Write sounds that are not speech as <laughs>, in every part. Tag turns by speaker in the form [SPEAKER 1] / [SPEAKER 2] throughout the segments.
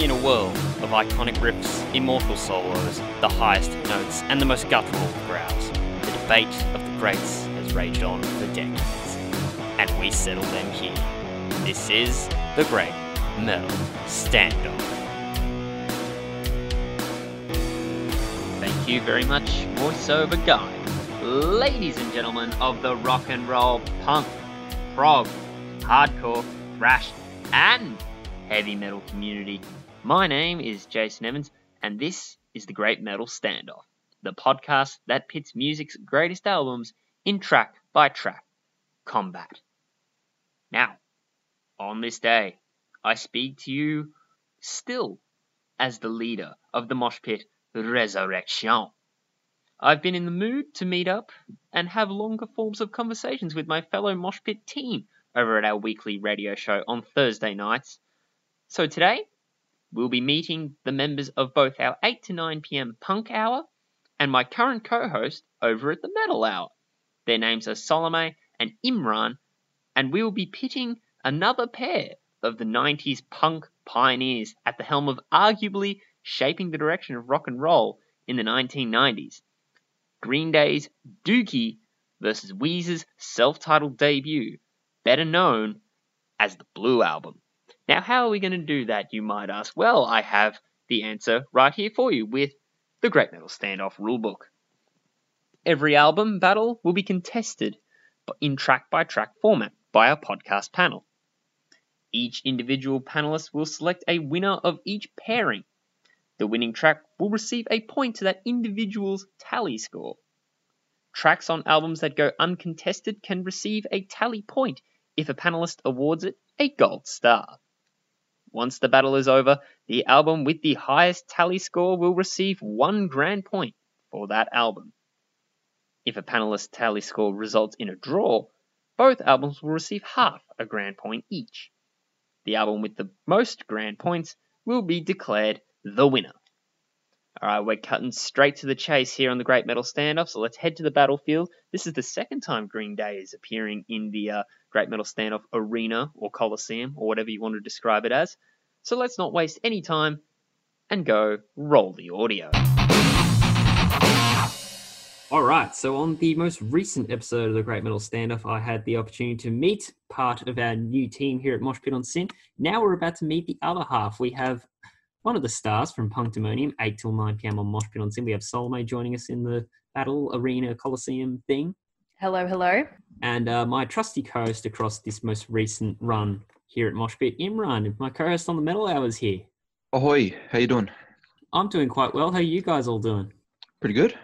[SPEAKER 1] In a world of iconic riffs, immortal solos, the highest notes, and the most guttural growls, the debate of the greats has raged on for decades. And we settle them here. This is the Great Metal Standoff. Thank you very much, voiceover guy. Ladies and gentlemen of the rock and roll, punk, prog, hardcore, thrash, and heavy metal community. My name is Jason Evans, and this is the Great Metal Standoff, the podcast that pits music's greatest albums in track by track combat. Now, on this day, I speak to you still as the leader of the mosh pit Resurrection. I've been in the mood to meet up and have longer forms of conversations with my fellow mosh pit team over at our weekly radio show on Thursday nights. So today, we'll be meeting the members of both our 8 to 9 pm punk hour and my current co host over at the metal hour. Their names are Salomae and Imran, and we will be pitting another pair of the 90s punk pioneers at the helm of arguably shaping the direction of rock and roll in the 1990s. Green Day's Dookie versus Weezer's self titled debut, better known as the Blue Album. Now, how are we going to do that, you might ask? Well, I have the answer right here for you with the Great Metal Standoff rulebook. Every album battle will be contested in track by track format by our podcast panel. Each individual panelist will select a winner of each pairing. The winning track will receive a point to that individual's tally score. Tracks on albums that go uncontested can receive a tally point if a panelist awards it a gold star. Once the battle is over, the album with the highest tally score will receive one grand point for that album. If a panelist's tally score results in a draw, both albums will receive half a grand point each. The album with the most grand points will be declared the winner. Alright, we're cutting straight to the chase here on the Great Metal Standoff, so let's head to the battlefield. This is the second time Green Day is appearing in the uh, Great Metal Standoff arena or coliseum or whatever you want to describe it as. So let's not waste any time and go roll the audio. Alright, so on the most recent episode of the Great Metal Standoff, I had the opportunity to meet part of our new team here at Mosh Pit on SYN. Now we're about to meet the other half. We have one of the stars from Punkdemonium, 8 till 9 p.m. on Mosh Pit on SYN. We have Salomae joining us in the Battle Arena Coliseum thing.
[SPEAKER 2] Hello, hello.
[SPEAKER 1] And uh, my trusty co host across this most recent run here at Mosh Pit, Imran, my co host on the Metal Hours here.
[SPEAKER 3] Ahoy, how you doing?
[SPEAKER 1] I'm doing quite well. How are you guys all doing?
[SPEAKER 3] Pretty good.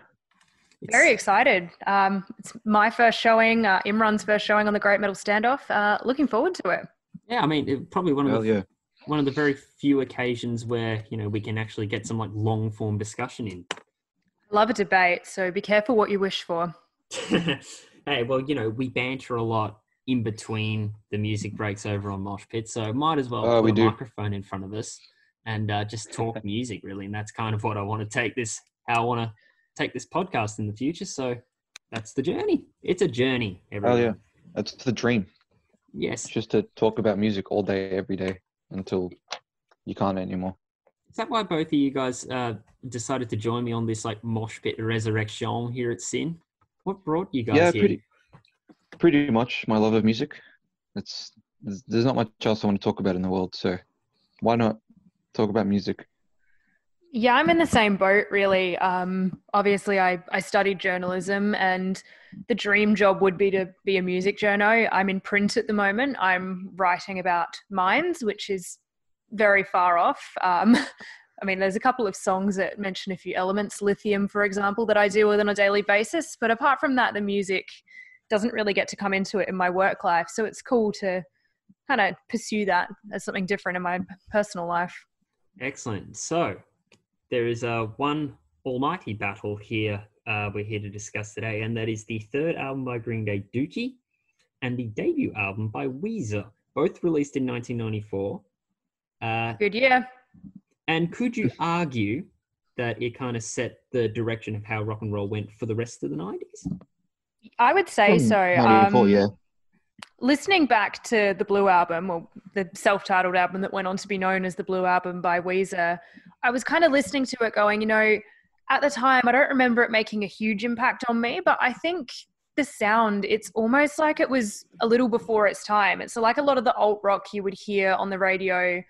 [SPEAKER 2] It's... Very excited. Um, it's my first showing, uh, Imran's first showing on the Great Metal Standoff. Uh, looking forward to it.
[SPEAKER 1] Yeah, I mean, probably one of well, the yeah one of the very few occasions where you know we can actually get some like long form discussion in.
[SPEAKER 2] Love a debate, so be careful what you wish for. <laughs>
[SPEAKER 1] hey, well, you know we banter a lot in between the music breaks over on Mosh Pit, so might as well
[SPEAKER 3] oh,
[SPEAKER 1] put
[SPEAKER 3] a
[SPEAKER 1] do. microphone in front of us and uh, just talk <laughs> music, really. And that's kind of what I want to take this, how I want to take this podcast in the future. So that's the journey. It's a journey.
[SPEAKER 3] Everyone. Oh yeah, that's the dream.
[SPEAKER 1] Yes,
[SPEAKER 3] just to talk about music all day, every day until you can't anymore.
[SPEAKER 1] Is that why both of you guys uh, decided to join me on this like mosh pit resurrection here at SYN? What brought you guys
[SPEAKER 3] yeah,
[SPEAKER 1] here?
[SPEAKER 3] pretty, pretty much my love of music. It's there's not much else I want to talk about in the world, so why not talk about music?
[SPEAKER 2] Yeah, I'm in the same boat, really. Um, obviously, I, I studied journalism, and the dream job would be to be a music journo. I'm in print at the moment. I'm writing about mines, which is very far off. Um, <laughs> I mean, there's a couple of songs that mention a few elements, lithium, for example, that I deal with on a daily basis. But apart from that, the music doesn't really get to come into it in my work life. So it's cool to kind of pursue that as something different in my personal life.
[SPEAKER 1] Excellent. So, there is a one almighty battle here uh, we're here to discuss today, and that is the third album by Green Day, Dookie, and the debut album by Weezer, both released in 1994.
[SPEAKER 2] Uh, Good year.
[SPEAKER 1] And could you argue that it kind of set the direction of how rock and roll went for the rest of the 90s?
[SPEAKER 2] I would say so.
[SPEAKER 3] Um, yeah.
[SPEAKER 2] listening back to the Blue album, or the self-titled album that went on to be known as the Blue album by Weezer, I was kind of listening to it, going, you know, at the time, I don't remember it making a huge impact on me, but I think the sound, it's almost like it was a little before its time. It's like a lot of the alt rock you would hear on the radio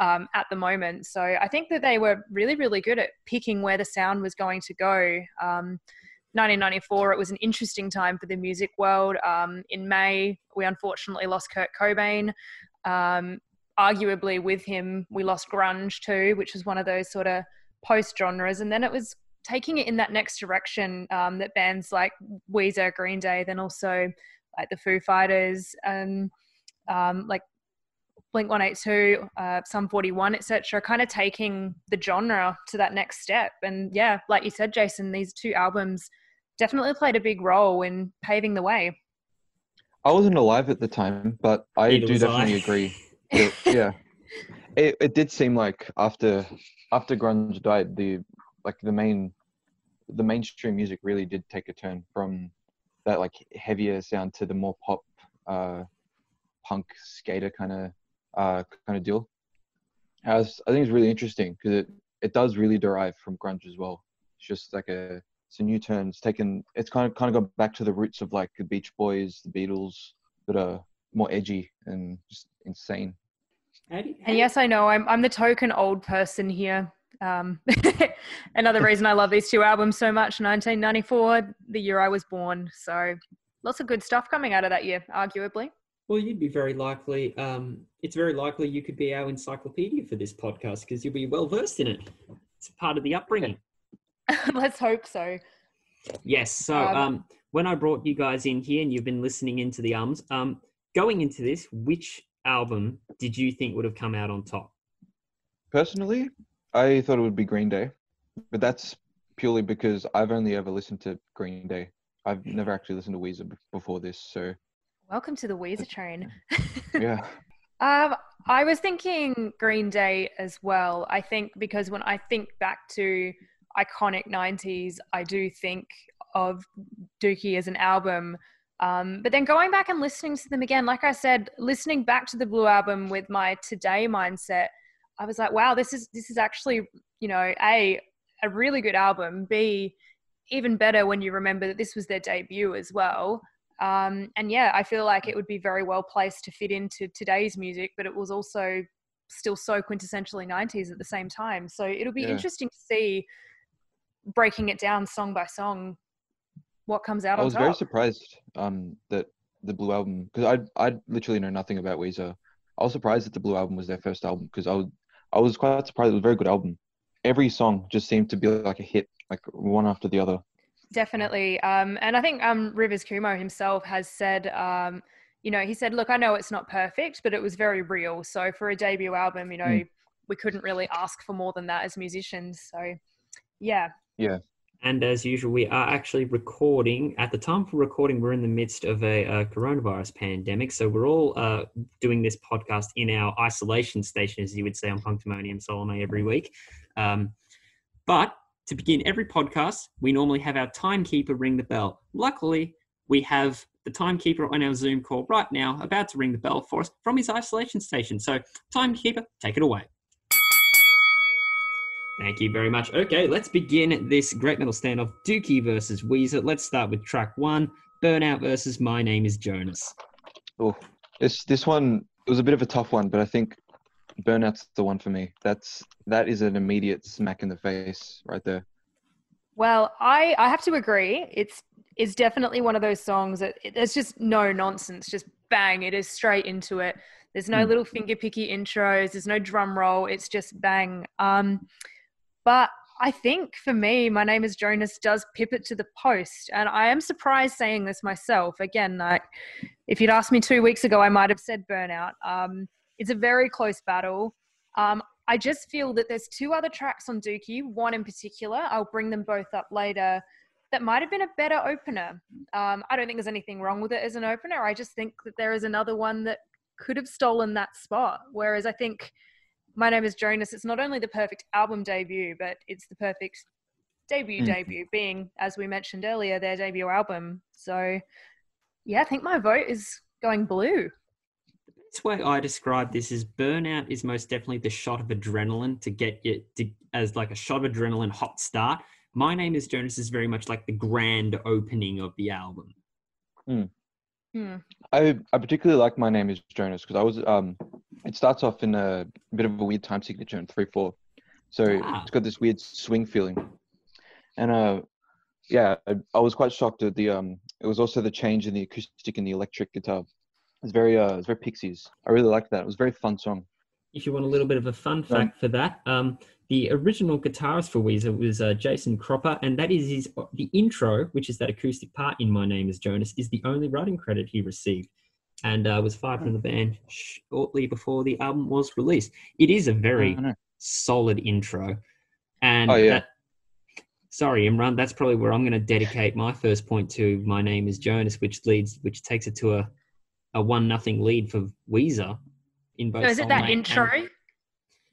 [SPEAKER 2] um, at the moment. So I think that they were really, really good at picking where the sound was going to go. Um, 1994, it was an interesting time for the music world. Um, in May, we unfortunately lost Kurt Cobain. Um, arguably, with him, we lost grunge too, which was one of those sort of post genres. And then it was taking it in that next direction um, that bands like Weezer, Green Day, then also like the Foo Fighters, and um, like Blink 182, uh, Sum 41, etc., kind of taking the genre to that next step. And yeah, like you said, Jason, these two albums definitely played a big role in paving the way.
[SPEAKER 3] I wasn't alive at the time, but I
[SPEAKER 1] Neither
[SPEAKER 3] do definitely
[SPEAKER 1] I.
[SPEAKER 3] agree. that- yeah, <laughs> it, it did seem like after after grunge died, the like the main the mainstream music really did take a turn from that like heavier sound to the more pop, uh, punk skater kind of uh, kind of deal. As I think it's really interesting because it it does really derive from grunge as well. It's just like a it's a new turn. It's taken it's kind of kind of gone back to the roots of like the Beach Boys, the Beatles, that are more edgy and just insane.
[SPEAKER 1] How do you-
[SPEAKER 2] And yes, I know I'm I'm the token old person here. Um, <laughs> another reason I love these two albums so much. 1994, the year I was born. So lots of good stuff coming out of that year, arguably.
[SPEAKER 1] Well, you'd be very likely. Um, it's very likely you could be our encyclopedia for this podcast because you'll be well versed in it. It's part of the upbringing. <laughs>
[SPEAKER 2] Let's hope so.
[SPEAKER 1] Yes. So,
[SPEAKER 2] Um,
[SPEAKER 1] um, when I brought you guys in here and you've been listening into the albums, um, going into this, which album did you think would have come out on top?
[SPEAKER 3] Personally, I thought it would be Green Day, but that's purely because I've only ever listened to Green Day. I've never actually listened to Weezer before this, so
[SPEAKER 2] Welcome to the Weezer train. <laughs>
[SPEAKER 3] yeah.
[SPEAKER 2] Um, I was thinking Green Day as well. I think because when I think back to iconic 90s, I do think of Dookie as an album. Um, but then going back and listening to them again, like I said, listening back to the Blue album with my today mindset, I was like, wow, this is this is actually, you know, a a really good album. B even better when you remember that this was their debut as well. Um, and yeah, I feel like it would be very well placed to fit into today's music, but it was also still so quintessentially 90s at the same time. So it'll be
[SPEAKER 3] Yeah.
[SPEAKER 2] interesting to see breaking it down song by song what comes out
[SPEAKER 3] I was
[SPEAKER 2] top.
[SPEAKER 3] very surprised um, that the Blue Album, because I I literally know nothing about Weezer. I was surprised that the Blue Album was their first album because I was I was quite surprised. It was a very good album. Every song just seemed to be like a hit, like one after the other.
[SPEAKER 2] Definitely. Um, and I think um, Rivers Cuomo himself has said, um, you know, he said, look, I know it's not perfect, but it was very real. So for a debut album, you know,
[SPEAKER 3] Mm.
[SPEAKER 2] we couldn't really ask for more than that as musicians. So yeah.
[SPEAKER 1] yeah, And as usual, we are actually recording. At the time for recording, we're in the midst of a, uh coronavirus pandemic. So we're all uh, doing this podcast in our isolation station, as you would say on Punkdemonium Salomae every week. Um, but to begin every podcast, we normally have our timekeeper ring the bell. Luckily, we have the timekeeper on our Zoom call right now, about to ring the bell for us from his isolation station. So, timekeeper, take it away. Thank you very much. Okay, let's begin this great metal standoff Dookie versus Weezer. Let's start with track one Burnout versus My Name is Jonas.
[SPEAKER 3] Oh, this this one it was a bit of a tough one, but I think Burnout's the one for me. That's that is an immediate smack in the face right there.
[SPEAKER 2] Well, I, I have to agree. It's it's definitely one of those songs that it, there's just no nonsense. Just bang, it is straight into it. There's no
[SPEAKER 3] Hmm.
[SPEAKER 2] little finger picky intros. There's no drum roll. It's just bang. Um, but I think for me, my name is Jonas does pip it to the post, and I am surprised saying this myself. Again, like if you'd asked me two weeks ago, I might have said burnout. Um, it's a very close battle. Um, I just feel that there's two other tracks on Dookie, one in particular, I'll bring them both up later, that might have been a better opener. Um, I don't think there's anything wrong with it as an opener. I just think that there is another one that could have stolen that spot. Whereas I think My Name is Jonas, it's not only the perfect album debut, but it's the perfect debut
[SPEAKER 3] Mhm.
[SPEAKER 2] debut, being, as we mentioned earlier, their debut album. So, yeah, I think my vote is going blue.
[SPEAKER 1] Best way I describe this is burnout is most definitely the shot of adrenaline to get you to, as like a shot of adrenaline hot start. My name is Jonas is very much like the grand opening of the album.
[SPEAKER 2] Hmm.
[SPEAKER 3] I I particularly like my name is Jonas because I was um it starts off in a bit of a weird time signature in three four, so
[SPEAKER 1] Ah.
[SPEAKER 3] it's got this weird swing feeling, and uh yeah I, I was quite shocked at the um it was also the change in the acoustic and the electric guitar. It's very uh it's very Pixies. I really liked that. It was a very fun song.
[SPEAKER 1] If you want a little bit of a fun fact for that, um, the original guitarist for Weezer was uh, Jason Cropper, and that is his the intro, which is that acoustic part in "My Name Is Jonas," is the only writing credit he received, and uh, was fired from the band shortly before the album was released. It is a very solid intro, and
[SPEAKER 3] Oh, yeah.
[SPEAKER 1] that, sorry, Imran, that's probably where I'm going to dedicate my first point to. My name is Jonas, which leads, which takes it to a a one nothing lead for Weezer in both.
[SPEAKER 2] So is it that
[SPEAKER 1] length and-
[SPEAKER 2] intro?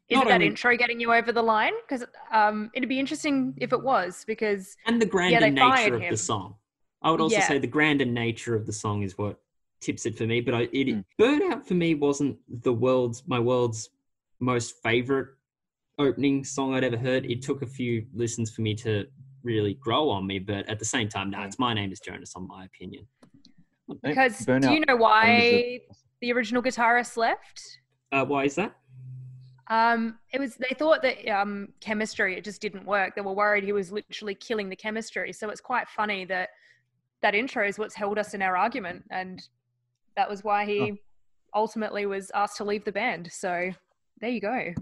[SPEAKER 2] Is it that
[SPEAKER 1] only-
[SPEAKER 2] intro getting you over the line? Because um, it'd be interesting if it was, because
[SPEAKER 1] and the grander
[SPEAKER 2] they
[SPEAKER 1] nature of
[SPEAKER 2] him.
[SPEAKER 1] the song. I would also
[SPEAKER 2] Yeah.
[SPEAKER 1] say the grander nature of the song is what tips it for me. But I, it,
[SPEAKER 3] Mm.
[SPEAKER 1] Burnout for me wasn't the world's my world's most favorite opening song I'd ever heard. It took a few listens for me to really grow on me, but at the same time, no, it's my name is Jonas, on my opinion.
[SPEAKER 3] I think
[SPEAKER 2] because do you know why the original guitarist left?
[SPEAKER 1] Uh, why is that?
[SPEAKER 2] Um, it was they thought that um, chemistry it just didn't work. They were worried he was literally killing the chemistry. So it's quite funny that that intro is what's held us in our argument, and that was why he oh. ultimately was asked to leave the band. So there you go.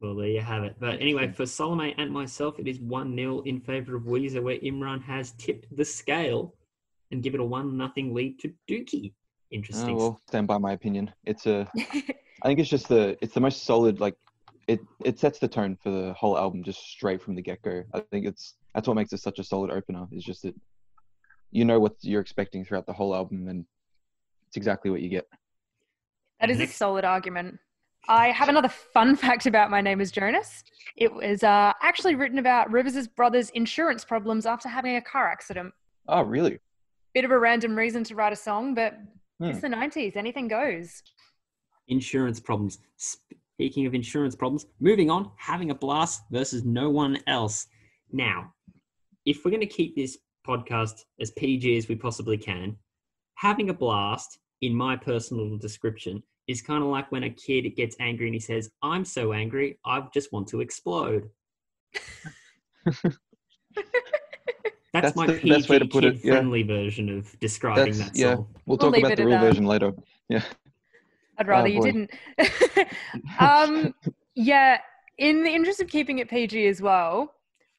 [SPEAKER 1] Well, there you have it. But anyway, for Salomae and myself, it is 1 0 in favor of Weezer, where Imran has tipped the scale and given it a 1 nothing lead to Dookie. Interesting.
[SPEAKER 3] Oh, well, stand by my opinion. It's a <laughs> I think it's just the it's the most solid like it it sets the tone for the whole album just straight from the get go. I think it's that's what makes it such a solid opener. Is just that you know what you're expecting throughout the whole album and it's exactly what you get.
[SPEAKER 2] That is a solid argument. I have another fun <laughs> fact about my name is Jonas. It was uh, actually written about Rivers' brother's insurance problems after having a car accident.
[SPEAKER 3] Oh, really?
[SPEAKER 2] Bit of a random reason to write a song, but
[SPEAKER 3] Hmm.
[SPEAKER 2] it's the 90s. Anything goes.
[SPEAKER 1] insurance problems. Speaking of insurance problems, moving on, having a blast versus no one else. Now, if we're going to keep this podcast as PG as we possibly can, having a blast, in my personal description, is kind of like when a kid gets angry and he says, I'm so angry, I just want to explode. <laughs> That's,
[SPEAKER 3] That's
[SPEAKER 1] my
[SPEAKER 3] the
[SPEAKER 1] PG
[SPEAKER 3] best way to put it, yeah.
[SPEAKER 1] kid-friendly version of describing
[SPEAKER 3] That's
[SPEAKER 1] that
[SPEAKER 3] yeah.
[SPEAKER 1] song.
[SPEAKER 3] We'll
[SPEAKER 2] We'll
[SPEAKER 3] talk about the real version later. Yeah.
[SPEAKER 2] I'd rather
[SPEAKER 3] Oh,
[SPEAKER 2] you didn't. <laughs> um, yeah, in the interest of keeping it PG as well,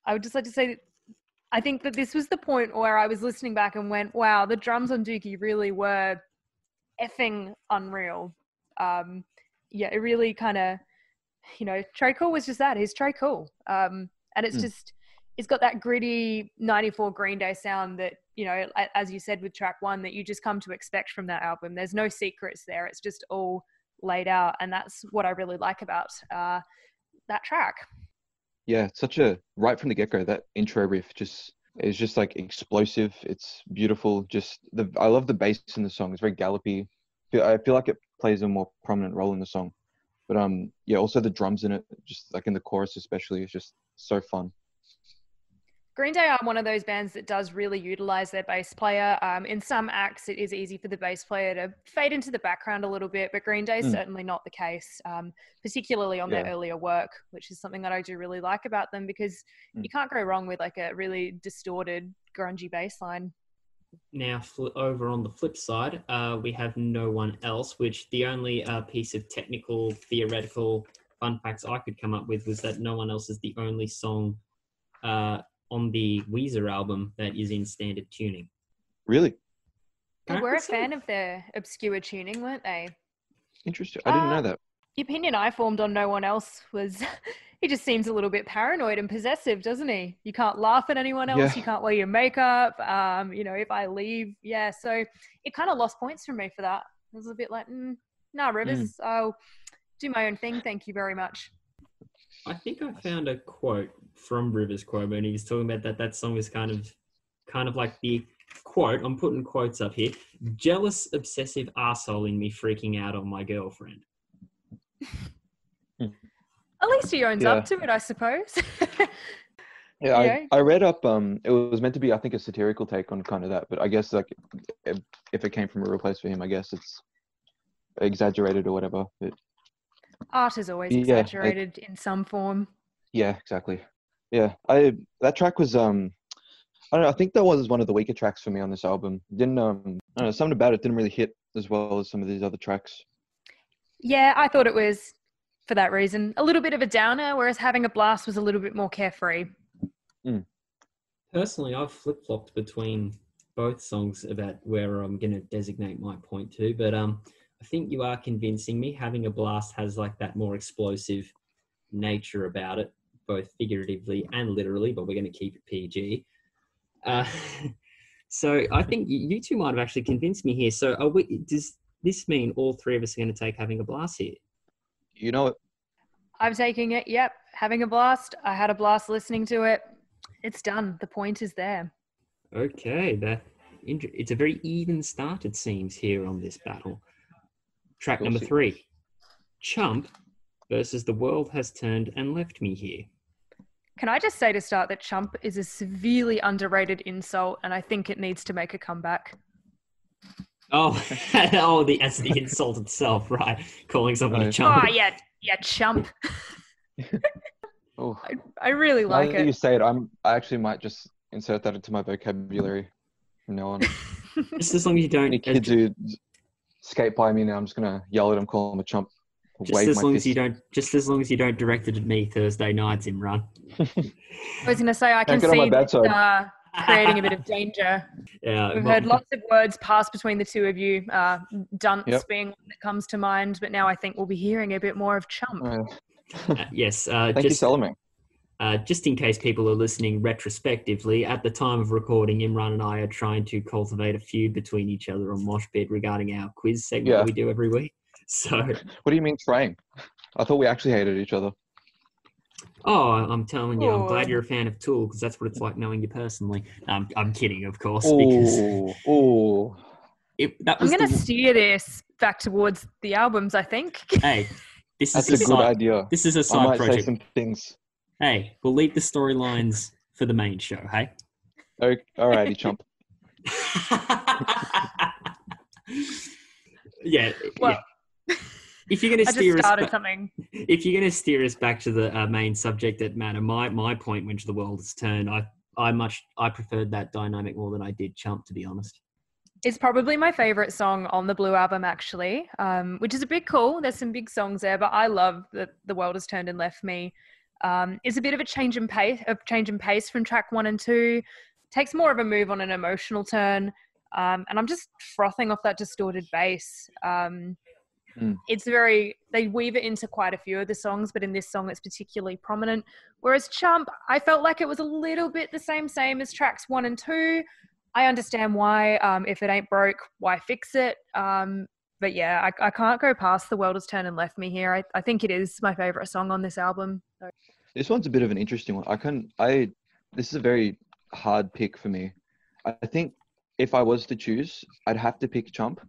[SPEAKER 2] I would just like to say that I think that this was the point where I was listening back and went, wow, the drums on Dookie really were effing unreal. Um, yeah, it really kind of, you know, Tré Cool was just that. He's Tré Cool. Um, and it's
[SPEAKER 3] Mm.
[SPEAKER 2] just, it's got that gritty 94 Green Day sound that, you know, as you said with track one, that you just come to expect from that album. There's no secrets there. It's just all laid out. And that's what I really like about uh, that track.
[SPEAKER 3] Yeah, such a right from the get go. That intro riff just is just like explosive. It's beautiful. Just the I love the bass in the song. It's very gallopy. I feel like it plays a more prominent role in the song. But um, yeah, also the drums in it, just like in the chorus especially, is just so fun.
[SPEAKER 2] Green Day are one of those bands that does really utilize their bass player. Um, in some acts, it is easy for the bass player to fade into the background a little bit, but Green Day is
[SPEAKER 3] Mm.
[SPEAKER 2] certainly not the case, um, particularly on their earlier work, which is something that I do really like about them because
[SPEAKER 3] Mm.
[SPEAKER 2] you can't go wrong with like a really distorted, grungy bass line.
[SPEAKER 1] Now, fl- over on the flip side, uh, we have no one else. Which the only uh, piece of technical, theoretical fun facts I could come up with was that no one else is the only song uh, on the Weezer album that is in standard tuning.
[SPEAKER 3] Really
[SPEAKER 2] They were a fan of their obscure tuning, weren't they?
[SPEAKER 3] interesting. I didn't
[SPEAKER 2] Uh,
[SPEAKER 3] know that.
[SPEAKER 2] The opinion I formed on no one else was <laughs> he just seems a little bit paranoid and possessive, doesn't he? You can't laugh at anyone else.
[SPEAKER 3] Yeah.
[SPEAKER 2] You can't wear your makeup. Um, you know, if I leave, yeah. So it kind of lost points for me for that. It was a bit like, mm, nah, Rivers, I'll do my own thing. Thank you very much.
[SPEAKER 1] I think I found a quote from Rivers Cuomo, and he was talking about that that song is kind of, kind of like the quote, I'm putting quotes up here. Jealous, obsessive asshole in me freaking out on my girlfriend. <laughs>
[SPEAKER 2] At least he owns
[SPEAKER 3] Yeah.
[SPEAKER 2] up to it, I suppose.
[SPEAKER 3] Yeah, <laughs>
[SPEAKER 2] Yeah.
[SPEAKER 3] I, I read up. Um, it was meant to be, I think, a satirical take on kind of that. But I guess like, if, if it came from a real place for him, I guess it's exaggerated or whatever. But
[SPEAKER 2] Art is always
[SPEAKER 3] Yeah, it-
[SPEAKER 2] exaggerated in some form.
[SPEAKER 3] yeah, exactly. Yeah, I that track was um, I don't know. I think that was one of the weaker tracks for me on this album. Didn't um, I don't know, something about it didn't really hit as well as some of these other tracks.
[SPEAKER 2] Yeah, I thought it was for that reason a little bit of a downer, whereas having a blast was a little bit more carefree. Mm.
[SPEAKER 1] Personally, I've flip flopped between both songs about where I'm going to designate my point to, but um, I think you are convincing me. Having a blast has like that more explosive nature about it, both figuratively and literally, but we're going to keep it PG. Uh, <laughs> so I think you two might have actually convinced me here. So are we, does this mean all three of us are going to take having a blast here?
[SPEAKER 3] You know, what?
[SPEAKER 2] I'm taking it. Yep, having a blast. I had a blast listening to it. It's done. The point is there.
[SPEAKER 1] Okay, that it's a very even start it seems here on this battle. Track number three, Chump versus the world has turned and left me here.
[SPEAKER 2] Can I just say to start that chump is a severely underrated insult, and I think it needs to make a comeback.
[SPEAKER 1] Oh, <laughs> oh, the as the insult itself, right? Calling someone a chump.
[SPEAKER 2] Oh yeah, yeah, chump. <laughs>
[SPEAKER 3] oh,
[SPEAKER 2] I, I really
[SPEAKER 3] now
[SPEAKER 2] like
[SPEAKER 3] that you say it, I'm I actually might just insert that into my vocabulary from now on.
[SPEAKER 1] Just as long as you don't,
[SPEAKER 3] Any kids who skate by me now, I'm just gonna yell at them, call them a chump,
[SPEAKER 1] just as
[SPEAKER 3] my
[SPEAKER 1] long as you don't, just as long as you don't direct it at me Thursday nights, Imran. <laughs>
[SPEAKER 2] I was going to say I can
[SPEAKER 3] Can't get on my
[SPEAKER 2] see
[SPEAKER 3] bad
[SPEAKER 2] this, uh, creating a bit of danger. <laughs>
[SPEAKER 1] yeah,
[SPEAKER 2] We've
[SPEAKER 1] well,
[SPEAKER 2] heard lots of words pass between the two of you. Uh, dunce
[SPEAKER 3] Yep.
[SPEAKER 2] being one that comes to mind, but now I think we'll be hearing a bit more of chump.
[SPEAKER 3] Uh,
[SPEAKER 1] yes. Uh,
[SPEAKER 3] Thank you,
[SPEAKER 1] just,
[SPEAKER 3] Salomae.
[SPEAKER 1] Uh, just in case people are listening retrospectively, at the time of recording, Imran and I are trying to cultivate a feud between each other on Moshpit regarding our quiz segment
[SPEAKER 3] Yeah.
[SPEAKER 1] that we do every week. <laughs> So,
[SPEAKER 3] What do you mean trying? I thought we actually hated each other.
[SPEAKER 1] oh, I'm telling you, I'm glad you're a fan of Tool because that's what it's like knowing you personally. I'm, I'm kidding, of course, because
[SPEAKER 3] Oh, oh.
[SPEAKER 2] I'm going to
[SPEAKER 1] the,
[SPEAKER 2] steer this back towards the albums, I think. <laughs>
[SPEAKER 1] hey, this
[SPEAKER 3] That's
[SPEAKER 1] is
[SPEAKER 3] a
[SPEAKER 1] a,
[SPEAKER 3] good
[SPEAKER 1] side,
[SPEAKER 3] idea.
[SPEAKER 1] this is a side
[SPEAKER 3] might say
[SPEAKER 1] project.
[SPEAKER 3] some things.
[SPEAKER 1] Hey, we'll leave the storylines for the main show. Hey.
[SPEAKER 3] Okay, all righty, chump. <laughs>
[SPEAKER 1] yeah.
[SPEAKER 2] Well,
[SPEAKER 1] yeah. If you're going <laughs> to steer us,
[SPEAKER 2] started
[SPEAKER 1] ba-
[SPEAKER 2] something.
[SPEAKER 1] if you're going to steer us back to the uh, main subject that matter, my my point, which the world has turned, I I much I preferred that dynamic more than I did Chump, to be honest.
[SPEAKER 2] It's probably my favorite song on the Blue album, actually, um, which is a bit cool. There's some big songs there, but I love that the world has turned and left me. Um, it's a bit of a change in pace, a change in pace from track one and two. Takes more of a move on an emotional turn, um, and I'm just frothing off that distorted bass. Um,
[SPEAKER 3] Mm.
[SPEAKER 2] It's very they weave it into quite a few of the songs, but in this song it's particularly prominent. Whereas Chump, I felt like it was a little bit the same same as tracks one and two. I understand why. Um, if it ain't broke, why fix it? Um, but yeah, I, I can't go past The World Has Turned and Left Me Here. I, I think it is my favorite song on this album. So,
[SPEAKER 3] This one's a bit of an interesting one. I can I this is a very hard pick for me. I I think if I was to choose, I'd have to pick Chump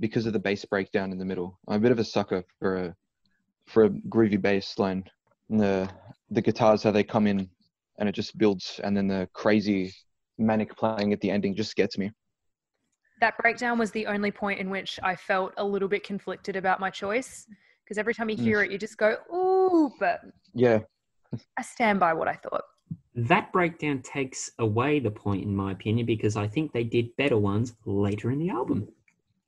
[SPEAKER 3] because of the bass breakdown in the middle. I'm a bit of a sucker for a for a groovy bass line. And the the guitars how they come in and it just builds and then the crazy manic playing at the ending just gets me.
[SPEAKER 2] that breakdown was the only point in which I felt a little bit conflicted about my choice. Because every time you
[SPEAKER 3] Mm.
[SPEAKER 2] hear it, you just go, ooh, but
[SPEAKER 3] Yeah.
[SPEAKER 2] I stand by what I thought.
[SPEAKER 1] That breakdown takes away the point, in my opinion, because I think they did better ones later in the album.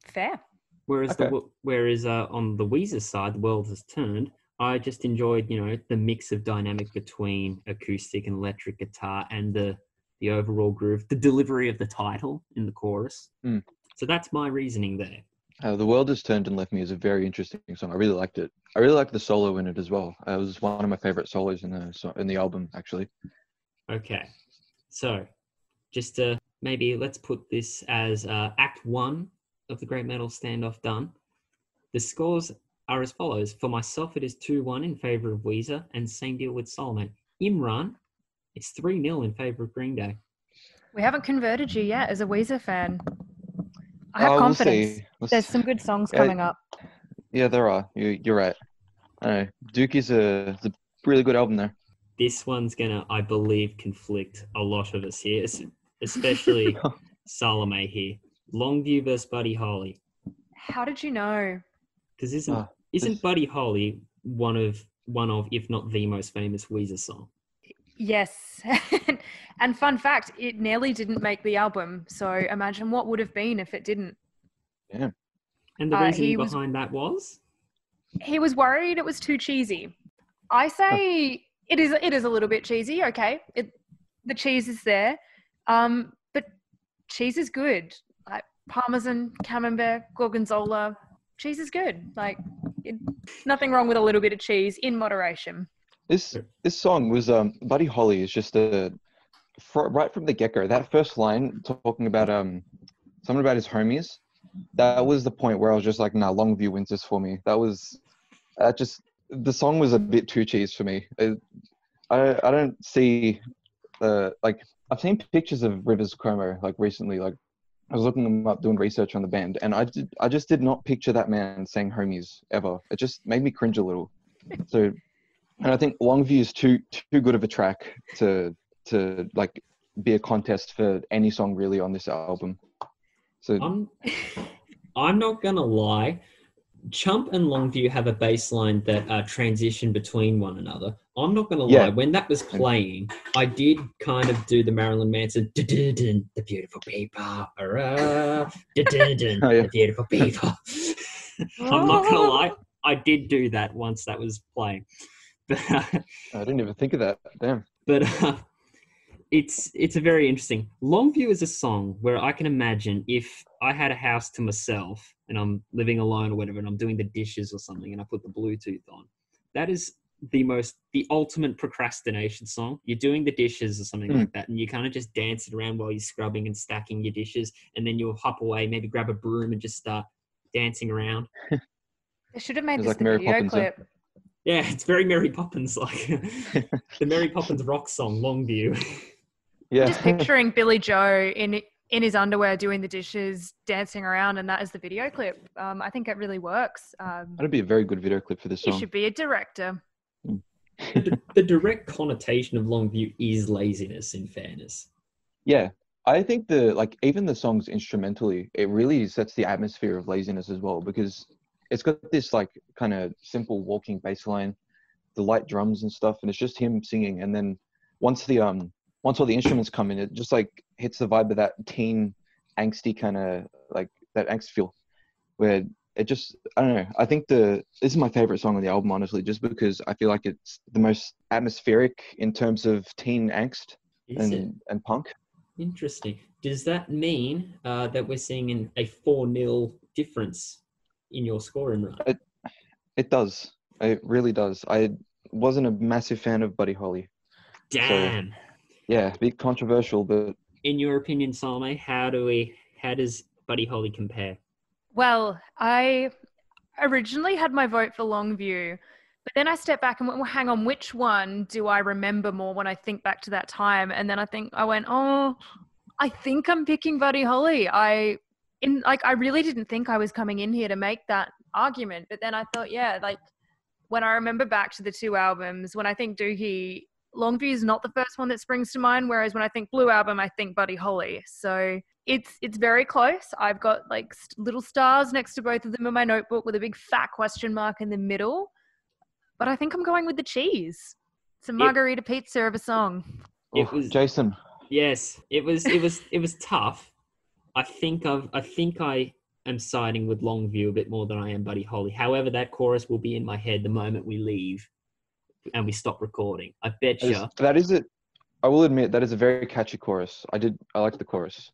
[SPEAKER 2] Fair.
[SPEAKER 1] Whereas the
[SPEAKER 3] Okay.
[SPEAKER 1] the whereas uh, on the Weezer side, the world has turned. I just enjoyed, you know, the mix of dynamic between acoustic and electric guitar and the the overall groove, the delivery of the title in the chorus.
[SPEAKER 3] Mm.
[SPEAKER 1] So that's my reasoning there.
[SPEAKER 3] Uh, the world has turned and left me is a very interesting song. I really liked it. I really liked the solo in it as well. Uh, it was one of my favorite solos in the so- in the album actually.
[SPEAKER 1] Okay, so just uh, maybe let's put this as uh, Act One of the Great Metal Standoff done. The scores are as follows. For myself, it is 2 1 in favor of Weezer, and same deal with Solomon. Imran, it's 3 0 in favor of Green Day.
[SPEAKER 2] We haven't converted you yet as a Weezer fan. I have
[SPEAKER 3] Oh, we'll
[SPEAKER 2] confidence.
[SPEAKER 3] see. We'll
[SPEAKER 2] There's
[SPEAKER 3] s-
[SPEAKER 2] some good songs
[SPEAKER 3] Yeah,
[SPEAKER 2] coming up.
[SPEAKER 3] Yeah, there are. You, you're right. I know. Duke is a, is a really good album there.
[SPEAKER 1] This one's gonna, I believe, conflict a lot of us here, especially <laughs> Salomae here. Longview versus Buddy Holly.
[SPEAKER 2] How did you know?
[SPEAKER 1] Because isn't
[SPEAKER 3] Ah,
[SPEAKER 1] isn't
[SPEAKER 3] this-
[SPEAKER 1] Buddy Holly one of one of, if not the most famous Weezer song?
[SPEAKER 2] Yes. <laughs> and fun fact, it nearly didn't make the album. So imagine what would have been if it didn't. Yeah.
[SPEAKER 1] And the
[SPEAKER 2] Uh,
[SPEAKER 1] reasoning
[SPEAKER 2] he was-
[SPEAKER 1] behind that was
[SPEAKER 2] He was worried it was too cheesy. I say it is it is a little bit cheesy, okay. It the cheese is there. Um, but cheese is good. Like parmesan, camembert, gorgonzola, cheese is good. Like it, nothing wrong with a little bit of cheese in moderation.
[SPEAKER 3] This this song was um Buddy Holly is just a fr- right from the get go. That first line talking about um something about his homies. That was the point where I was just like, nah, Longview wins this for me. That was that just the song was a bit too cheese for me. It, I I don't see uh like I've seen pictures of Rivers Cuomo like recently like I was looking them up doing research on the band and I did I just did not picture that man saying homies ever. It just made me cringe a little. <laughs> So and I think Longview is too too good of a track to to like be a contest for any song really on this album. So
[SPEAKER 1] I'm I'm not gonna lie. Chump and Longview have a baseline that uh, transition between one another. I'm not gonna
[SPEAKER 3] Yeah.
[SPEAKER 1] lie. When that was playing, I did kind of do the Marilyn Manson "Du-du-dun, "The Beautiful People," hurrah, <laughs>
[SPEAKER 3] Oh, yeah.
[SPEAKER 1] "The Beautiful People." <laughs> I'm not gonna lie. I did do that once that was playing, <laughs> but uh,
[SPEAKER 3] I didn't even think of that. Damn.
[SPEAKER 1] but uh, it's it's a very interesting longview is a song where i can imagine if i had a house to myself and i'm living alone or whatever and i'm doing the dishes or something and i put the bluetooth on that is the most the ultimate procrastination song you're doing the dishes or something
[SPEAKER 3] Hmm.
[SPEAKER 1] like that and you kind of just dance it around while you're scrubbing and stacking your dishes and then you'll hop away maybe grab a broom and just start dancing around <laughs>
[SPEAKER 2] They should have made
[SPEAKER 3] It's
[SPEAKER 2] this
[SPEAKER 3] like
[SPEAKER 2] the
[SPEAKER 3] Mary
[SPEAKER 2] video
[SPEAKER 3] Poppins, yeah.
[SPEAKER 2] clip.
[SPEAKER 1] yeah it's very mary poppins like <laughs> the mary poppins rock song longview <laughs>
[SPEAKER 3] Yeah.
[SPEAKER 2] Just picturing Billie Joe in in his underwear doing the dishes, dancing around, and that is the video clip. Um, I think it really works. Um,
[SPEAKER 3] That'd be a very good video clip for this song.
[SPEAKER 2] you should be a director.
[SPEAKER 1] the, the direct connotation of Longview is laziness. In fairness,
[SPEAKER 3] Yeah. I think the like even the songs instrumentally, it really sets the atmosphere of laziness as well because it's got this like kind of simple walking bass line, the light drums and stuff, and it's just him singing. And then once the um once all the instruments come in, it just like hits the vibe of that teen angsty kind of like that angst feel, where it just I don't know. I think the this is my favorite song on the album honestly, just because I feel like it's the most atmospheric in terms of teen angst
[SPEAKER 1] is it
[SPEAKER 3] and and punk.
[SPEAKER 1] interesting? Does that mean uh, that we're seeing an, a four 0 difference in your scoring run?
[SPEAKER 3] It does. It really does. I wasn't a massive fan of Buddy Holly.
[SPEAKER 1] Damn.
[SPEAKER 3] Yeah, a bit controversial, but
[SPEAKER 1] In your opinion, Salomae, how do we? How does Buddy Holly compare?
[SPEAKER 2] Well, I originally had my vote for Longview, but then I stepped back and went, well, hang on, which one do I remember more when I think back to that time? And then I think I went, oh, I think I'm picking Buddy Holly. I in like I really didn't think I was coming in here to make that argument, but then I thought, yeah, like when I remember back to the two albums, when I think Dookie, Longview is not the first one that springs to mind, whereas when I think Blue Album, I think Buddy Holly. So it's it's very close. I've got like st- little stars next to both of them in my notebook with a big fat question mark in the middle. But I think I'm going with the cheese. It's a margarita pizza of a song.
[SPEAKER 1] It was-
[SPEAKER 3] Jason.
[SPEAKER 1] Yes, it was. It was. It was tough. I think I've. I think I am siding with Longview a bit more than I am Buddy Holly. However, that chorus will be in my head the moment we leave and we stop recording. I bet you.
[SPEAKER 3] That is it. I will admit that is a very catchy chorus. I did. I like the chorus.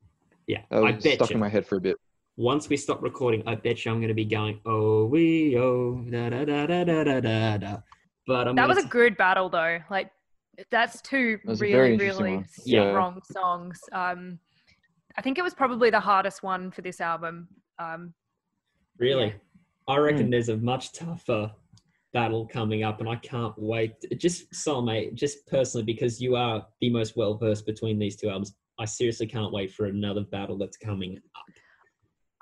[SPEAKER 1] Yeah,
[SPEAKER 3] that was I
[SPEAKER 1] bet
[SPEAKER 3] stuck
[SPEAKER 1] you.
[SPEAKER 3] in my head for a bit.
[SPEAKER 1] Once we stop recording, I bet you I'm going to be going oh we oh da da da da da da da. But I'm
[SPEAKER 2] that was a good battle though. Like that's two really really strong songs. Um, I think it was probably the hardest one for this album. Um,
[SPEAKER 1] really,
[SPEAKER 2] yeah.
[SPEAKER 1] I reckon
[SPEAKER 3] mm.
[SPEAKER 1] there's a much tougher battle coming up, and I can't wait. Just, soulmate, just personally, because you are the most well versed between these two albums, I seriously can't wait for another battle that's coming up.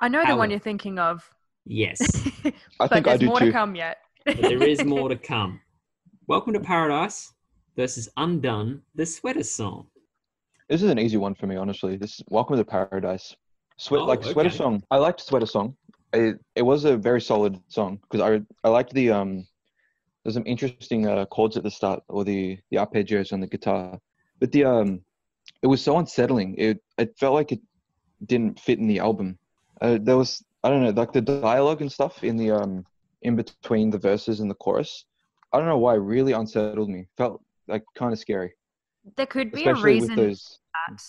[SPEAKER 2] I know the one you're thinking of,
[SPEAKER 1] Yes, <laughs>
[SPEAKER 3] I
[SPEAKER 2] but
[SPEAKER 3] think I
[SPEAKER 2] there's
[SPEAKER 3] do
[SPEAKER 2] more
[SPEAKER 3] too.
[SPEAKER 2] to come yet.
[SPEAKER 1] but there is more to <laughs> come. Welcome to Paradise versus Undone, the sweater song.
[SPEAKER 3] This is an easy one for me, honestly. This is Welcome to Paradise. Sweat
[SPEAKER 1] Oh,
[SPEAKER 3] like Sweater. Song. I liked Sweater Song. It it was a very solid song because I I liked the um there's some interesting uh, chords at the start or the the arpeggios on the guitar, but the um it was so unsettling. It it felt like it didn't fit in the album. Uh, there was I don't know like the dialogue and stuff in the um in between the verses and the chorus. I don't know why it really unsettled me. Felt like kind of scary,
[SPEAKER 2] There could be a reason
[SPEAKER 3] those.
[SPEAKER 2] that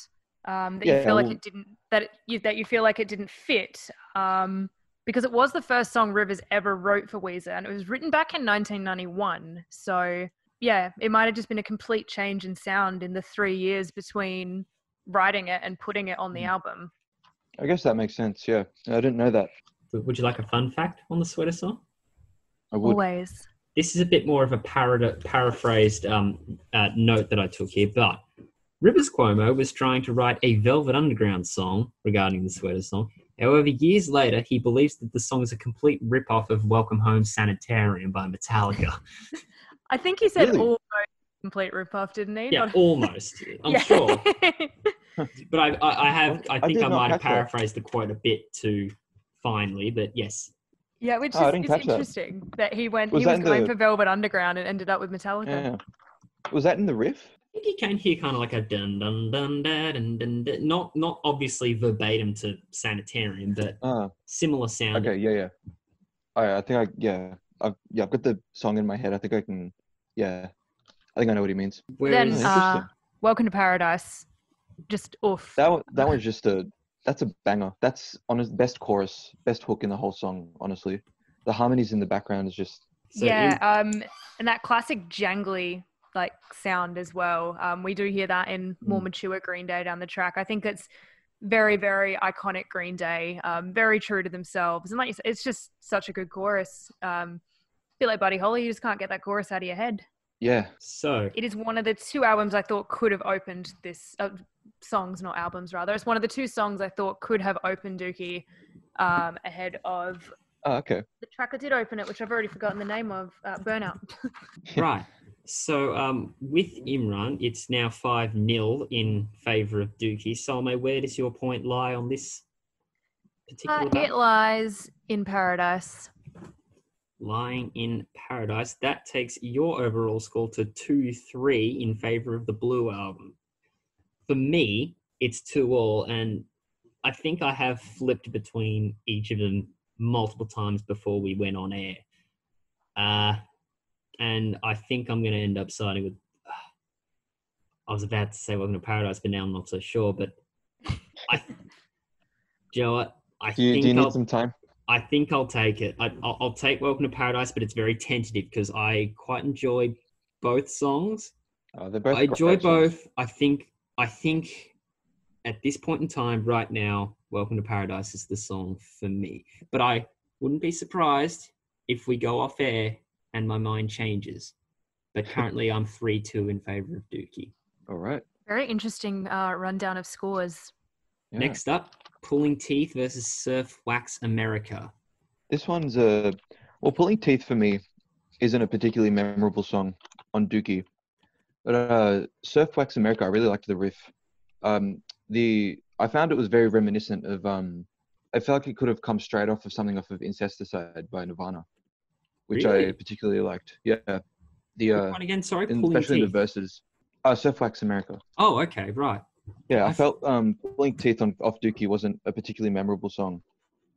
[SPEAKER 2] um, that you feel like
[SPEAKER 3] well-
[SPEAKER 2] it didn't that it, you, that you feel like it didn't fit um, because it was the first song Rivers ever wrote for Weezer and it was written back in 1991. So yeah, it might have just been a complete change in sound in the three years between writing it and putting it on the
[SPEAKER 3] Mm.
[SPEAKER 2] album.
[SPEAKER 3] I guess that makes sense. Yeah, I didn't know that.
[SPEAKER 1] Would would you like a fun fact on the sweater song?
[SPEAKER 3] I would.
[SPEAKER 2] Always.
[SPEAKER 1] This is a bit more of a parad- paraphrased um, uh, note that I took here, but Rivers Cuomo was trying to write a Velvet Underground song regarding the sweater song. However, years later, he believes that the song is a complete rip-off of Welcome Home Sanitarium by Metallica. <laughs>
[SPEAKER 2] I think he said
[SPEAKER 3] Really?
[SPEAKER 2] almost complete ripoff, didn't he?
[SPEAKER 1] yeah, almost. <laughs> I'm
[SPEAKER 2] Yeah.
[SPEAKER 1] sure. <laughs> But I, I, I have, I
[SPEAKER 3] I
[SPEAKER 1] think
[SPEAKER 3] did
[SPEAKER 1] I, might have
[SPEAKER 3] catch that.
[SPEAKER 1] paraphrased the quote a bit too finely, but yes.
[SPEAKER 2] yeah, which
[SPEAKER 3] Oh,
[SPEAKER 2] is,
[SPEAKER 3] didn't
[SPEAKER 2] is
[SPEAKER 3] catch that.
[SPEAKER 2] interesting that. he went.
[SPEAKER 3] Was
[SPEAKER 2] he was going
[SPEAKER 3] the-
[SPEAKER 2] for Velvet Underground and ended up with Metallica.
[SPEAKER 3] Yeah. Was that in the riff?
[SPEAKER 1] I think you can hear kind of like a dun dun dun dun dun dun, dun. not not obviously verbatim to Sanitarium, but
[SPEAKER 3] Ah,
[SPEAKER 1] similar sound.
[SPEAKER 3] okay, yeah, yeah. I, I think I, yeah, I've, yeah, I've got the song in my head. I think I can, yeah, I think I know what he means.
[SPEAKER 1] Whereas,
[SPEAKER 2] Then,
[SPEAKER 3] Interesting.
[SPEAKER 2] uh, Welcome to Paradise. Just oof.
[SPEAKER 3] That one, that one's just a, that's a banger. That's honest, best chorus, best hook in the whole song. Honestly, the harmonies in the background is just,
[SPEAKER 1] so
[SPEAKER 2] yeah,
[SPEAKER 1] in-
[SPEAKER 2] um, and that classic jangly like sound as well. Um, we do hear that in more
[SPEAKER 3] Mm.
[SPEAKER 2] mature Green Day down the track. I think it's very, very iconic Green Day. Um, very true to themselves, and like you said, it's just such a good chorus. Um, bit like Buddy Holly, you just can't get that chorus out of your head.
[SPEAKER 3] yeah,
[SPEAKER 1] so
[SPEAKER 2] It is one of the two albums I thought could have opened this uh, songs, not albums, rather. It's one of the two songs I thought could have opened Dookie um, ahead of
[SPEAKER 3] oh, okay,
[SPEAKER 2] the track that did open it, which I've already forgotten the name of, uh, Burnout. <laughs>
[SPEAKER 1] right. So um, with Imran, it's now five 0 in favour of Dookie. Salomae, where does your point lie on this particular
[SPEAKER 2] Uh, it lies in paradise.
[SPEAKER 1] Lying in Paradise. That takes your overall score to 2 3 in favor of the Blue album. For me, it's 2 all, and I think I have flipped between each of them multiple times before we went on air. Uh, and I think I'm going to end up siding with. I was about to say Welcome to Paradise, but now I'm not so sure. But I, do you know what? I
[SPEAKER 3] do you,
[SPEAKER 1] think
[SPEAKER 3] do you need
[SPEAKER 1] I'll,
[SPEAKER 3] some time?
[SPEAKER 1] I think I'll take it. I, I'll, I'll take Welcome to Paradise, but it's very tentative because I quite enjoy both songs.
[SPEAKER 3] Uh, they're both.
[SPEAKER 1] I enjoy
[SPEAKER 3] songs.
[SPEAKER 1] both. I think. I think at this point in time, right now, Welcome to Paradise is the song for me. But I wouldn't be surprised if we go off air and my mind changes. But <laughs> currently, I'm three two in favor of Dookie.
[SPEAKER 3] All right.
[SPEAKER 2] Very interesting uh, rundown of scores.
[SPEAKER 3] Yeah.
[SPEAKER 1] Next up, Pulling Teeth versus Surf Wax America.
[SPEAKER 3] This one's a well, pulling teeth for me isn't a particularly memorable song on Dookie, but uh, Surf Wax America, I really liked the riff. Um, the I found it was very reminiscent of um, I felt like it could have come straight off of something off of Incesticide by Nirvana, which I particularly liked. Yeah, the uh,
[SPEAKER 1] one again? Sorry,
[SPEAKER 3] especially
[SPEAKER 1] Teeth.
[SPEAKER 3] the verses. Uh, Surf Wax America.
[SPEAKER 1] Oh, okay, right.
[SPEAKER 3] Yeah,
[SPEAKER 1] I
[SPEAKER 3] felt um, Pulling Teeth on off Dookie wasn't a particularly memorable song,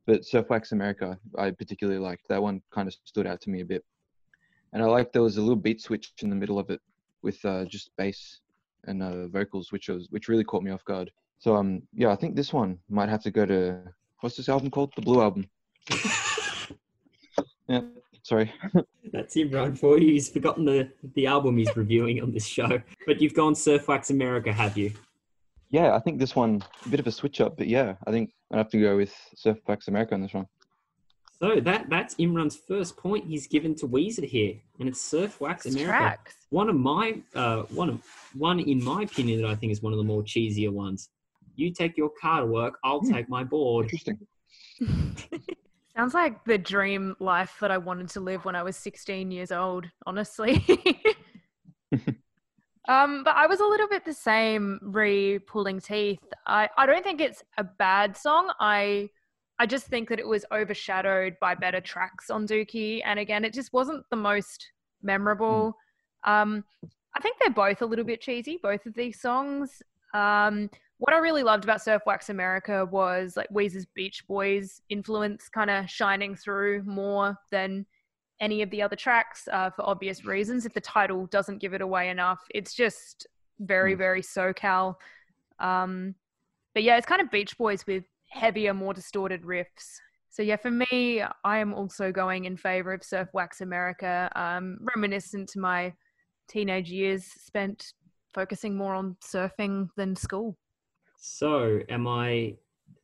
[SPEAKER 3] but Surf Wax America I particularly liked. That one kind of stood out to me a bit, and I liked there was a little beat switch in the middle of it with uh, just bass and uh, vocals, which was which really caught me off guard. So um, yeah, I think this one might have to go to what's this album called? The Blue Album. <laughs> Yeah, sorry.
[SPEAKER 1] That's him right for you. He's forgotten the, the album he's reviewing on this show. But you've gone Surf Wax America, have you?
[SPEAKER 3] Yeah, I think this one a bit of a switch up, but yeah, I think I'd have to go with Surf Wax America on this one.
[SPEAKER 1] So that that's Imran's first point he's given to Weezer here, and it's Surf Wax America.
[SPEAKER 2] tracks.
[SPEAKER 1] One of my uh, one of one in my opinion that I think is one of the more cheesier ones. You take your car to work, I'll
[SPEAKER 3] Hmm.
[SPEAKER 1] take my board.
[SPEAKER 3] Interesting. <laughs>
[SPEAKER 2] Sounds like the dream life that I wanted to live when I was 16 years old, honestly. <laughs> <laughs> um, but I was a little bit the same re pulling teeth. I, I don't think it's a bad song. I I just think that it was overshadowed by better tracks on Dookie. And again, it just wasn't the most memorable. Um, I think they're both a little bit cheesy, both of these songs. Um, what I really loved about Surf Wax America was like Weezer's Beach Boys influence kind of shining through more than any of the other tracks uh, for obvious reasons. If the title doesn't give it away enough, it's just very,
[SPEAKER 3] Mm.
[SPEAKER 2] very SoCal. Um, but yeah, it's kind of Beach Boys with heavier, more distorted riffs. So yeah, for me, I am also going in favor of Surf Wax America, um, reminiscent to my teenage years spent focusing more on surfing than school.
[SPEAKER 1] So, am I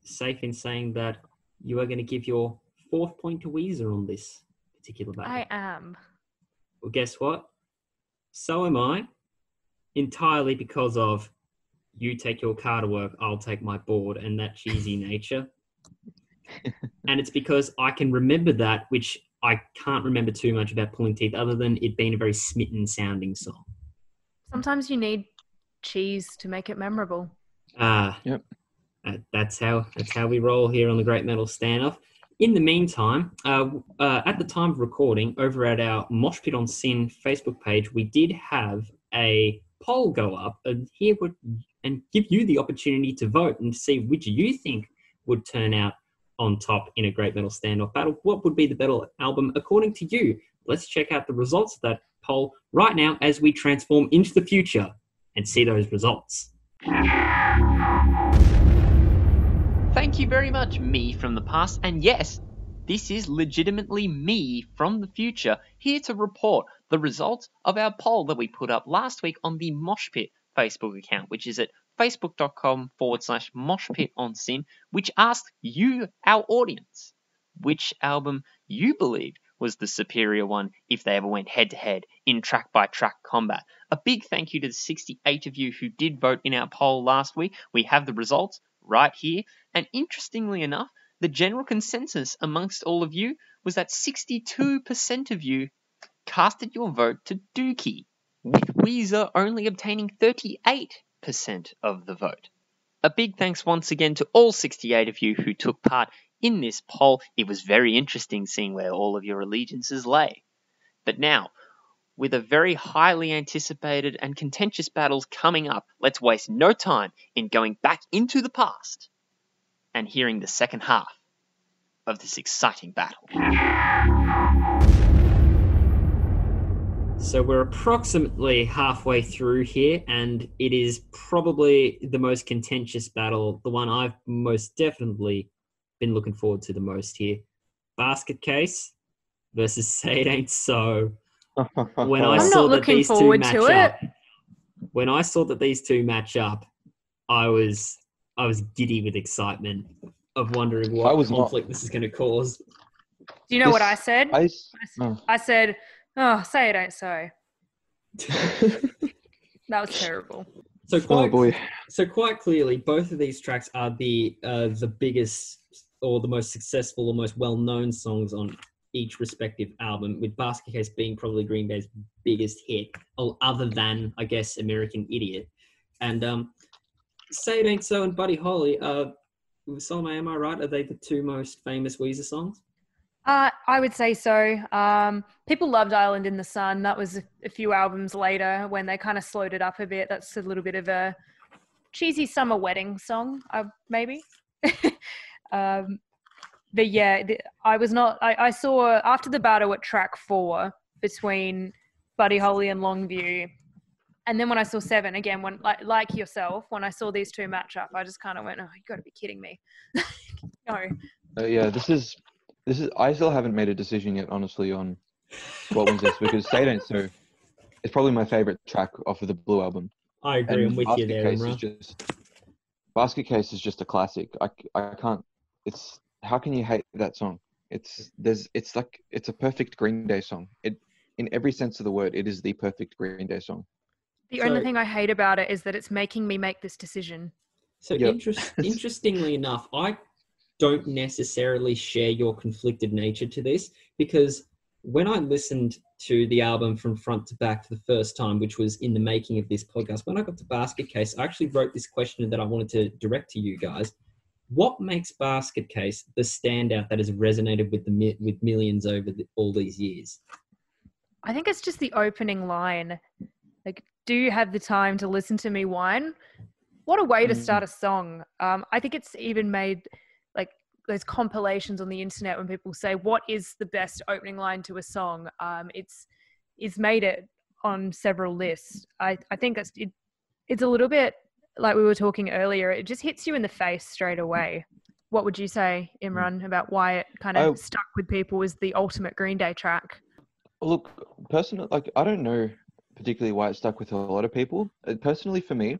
[SPEAKER 1] safe in saying that you are going to give your fourth point to Weezer on this particular battle?
[SPEAKER 2] I am.
[SPEAKER 1] Well, guess what? So am I. Entirely because of you take your car to work, I'll take my board, and that cheesy <laughs> nature. and it's because I can remember that, which I can't remember too much about Pulling Teeth, other than it being a very smitten sounding song.
[SPEAKER 2] Sometimes you need cheese to make it memorable.
[SPEAKER 1] Ah,
[SPEAKER 3] Yep.
[SPEAKER 1] uh, that's how that's how we roll here on the Great Metal Standoff. In the meantime, uh, uh, at the time of recording, over at our Mosh Pit on SYN Facebook page, we did have a poll go up and here would and give you the opportunity to vote and see which you think would turn out on top in a Great Metal Standoff battle. What would be the battle album according to you? Let's check out the results of that poll right now as we transform into the future and see those results.
[SPEAKER 4] Thank you very much, me from the past. And yes, this is legitimately me from the future here to report the results of our poll that we put up last week on the Mosh Pit Facebook account, which is at facebook.com forward slash mosh pit on which asked you, our audience, which album you believed was the superior one if they ever went head to head in track by track combat. A big thank you to the 68 of you who did vote in our poll last week. We have the results right here. And interestingly enough, the general consensus amongst all of you was that 62% of you casted your vote to Dookie, with Weezer only obtaining 38% of the vote. A big thanks once again to all 68 of you who took part in this poll. It was very interesting seeing where all of your allegiances lay. But now, with a very highly anticipated and contentious battles coming up, let's waste no time in going back into the past and hearing the second half of this exciting battle.
[SPEAKER 1] So we're approximately halfway through here, and it is probably the most contentious battle, the one I've most definitely been looking forward to the most here. Basket Case versus Say It Ain't So. When I
[SPEAKER 2] I'm
[SPEAKER 1] saw
[SPEAKER 2] not
[SPEAKER 1] that
[SPEAKER 2] looking
[SPEAKER 1] these two
[SPEAKER 2] forward
[SPEAKER 1] match
[SPEAKER 2] to
[SPEAKER 1] up, when I saw that these two match up, I was I was giddy with excitement of wondering what
[SPEAKER 3] I was not.
[SPEAKER 1] conflict this is going to cause.
[SPEAKER 2] Do you know what I said?
[SPEAKER 3] I, s- oh.
[SPEAKER 2] I said, "Oh, say it ain't so." <laughs> That was terrible.
[SPEAKER 1] So
[SPEAKER 3] oh
[SPEAKER 1] quite
[SPEAKER 3] boy.
[SPEAKER 1] So quite clearly, both of these tracks are the uh, the biggest or the most successful or most well known songs on each respective album. With Basket Case being probably Green Day's biggest hit, other than I guess American Idiot, and um, Say It Ain't So and Buddy Holly. Uh, am I right? Are they the two most famous Weezer songs?
[SPEAKER 2] Uh, I would say so. Um, people loved Island in the Sun. That was a, a few albums later when they kind of slowed it up a bit. That's a little bit of a cheesy summer wedding song, uh, maybe. <laughs> um, but yeah, the, I was not. I, I saw after the battle at track four between Buddy Holly and Longview, and then when I saw seven again, when like like yourself, when I saw these two match up, I just kind of went, "Oh, you got to be kidding me!" <laughs> no,
[SPEAKER 3] Uh, yeah, this is this is. I still haven't made a decision yet, honestly, on what wins this because Say It Ain't So is probably my favorite track off of the Blue album.
[SPEAKER 1] I agree. I'm with you
[SPEAKER 3] Basket
[SPEAKER 1] there,
[SPEAKER 3] Case
[SPEAKER 1] Imran.
[SPEAKER 3] is just Basket Case is just a classic. I I can't. It's how can you hate that song? It's there's it's like it's a perfect Green Day song. It in every sense of the word, it is the perfect Green Day song.
[SPEAKER 2] the only thing I hate about it is that it's making me make this decision.
[SPEAKER 1] So
[SPEAKER 3] Yep.
[SPEAKER 1] interest, <laughs> interestingly enough, I don't necessarily share your conflicted nature to this because when I listened to the album from front to back for the first time, which was in the making of this podcast, when I got to Basket Case, I actually wrote this question that I wanted to direct to you guys. What makes Basket Case the standout that has resonated with the with millions over the, all these years?
[SPEAKER 2] I think it's just the opening line. Like, do you have the time to listen to me whine? What a way to
[SPEAKER 3] Mm.
[SPEAKER 2] start a song. Um, I think it's even made like those compilations on the internet when people say, "What is the best opening line to a song?" Um, it's it's made it on several lists. I I think it's it, it's a little bit like we were talking earlier. It just hits you in the face straight away. What would you say, Imran, about why it kind of
[SPEAKER 3] Oh.
[SPEAKER 2] stuck with people as the ultimate Green Day track?
[SPEAKER 3] Look, personally, like I don't know particularly why it stuck with a lot of people. Uh, Personally, for me,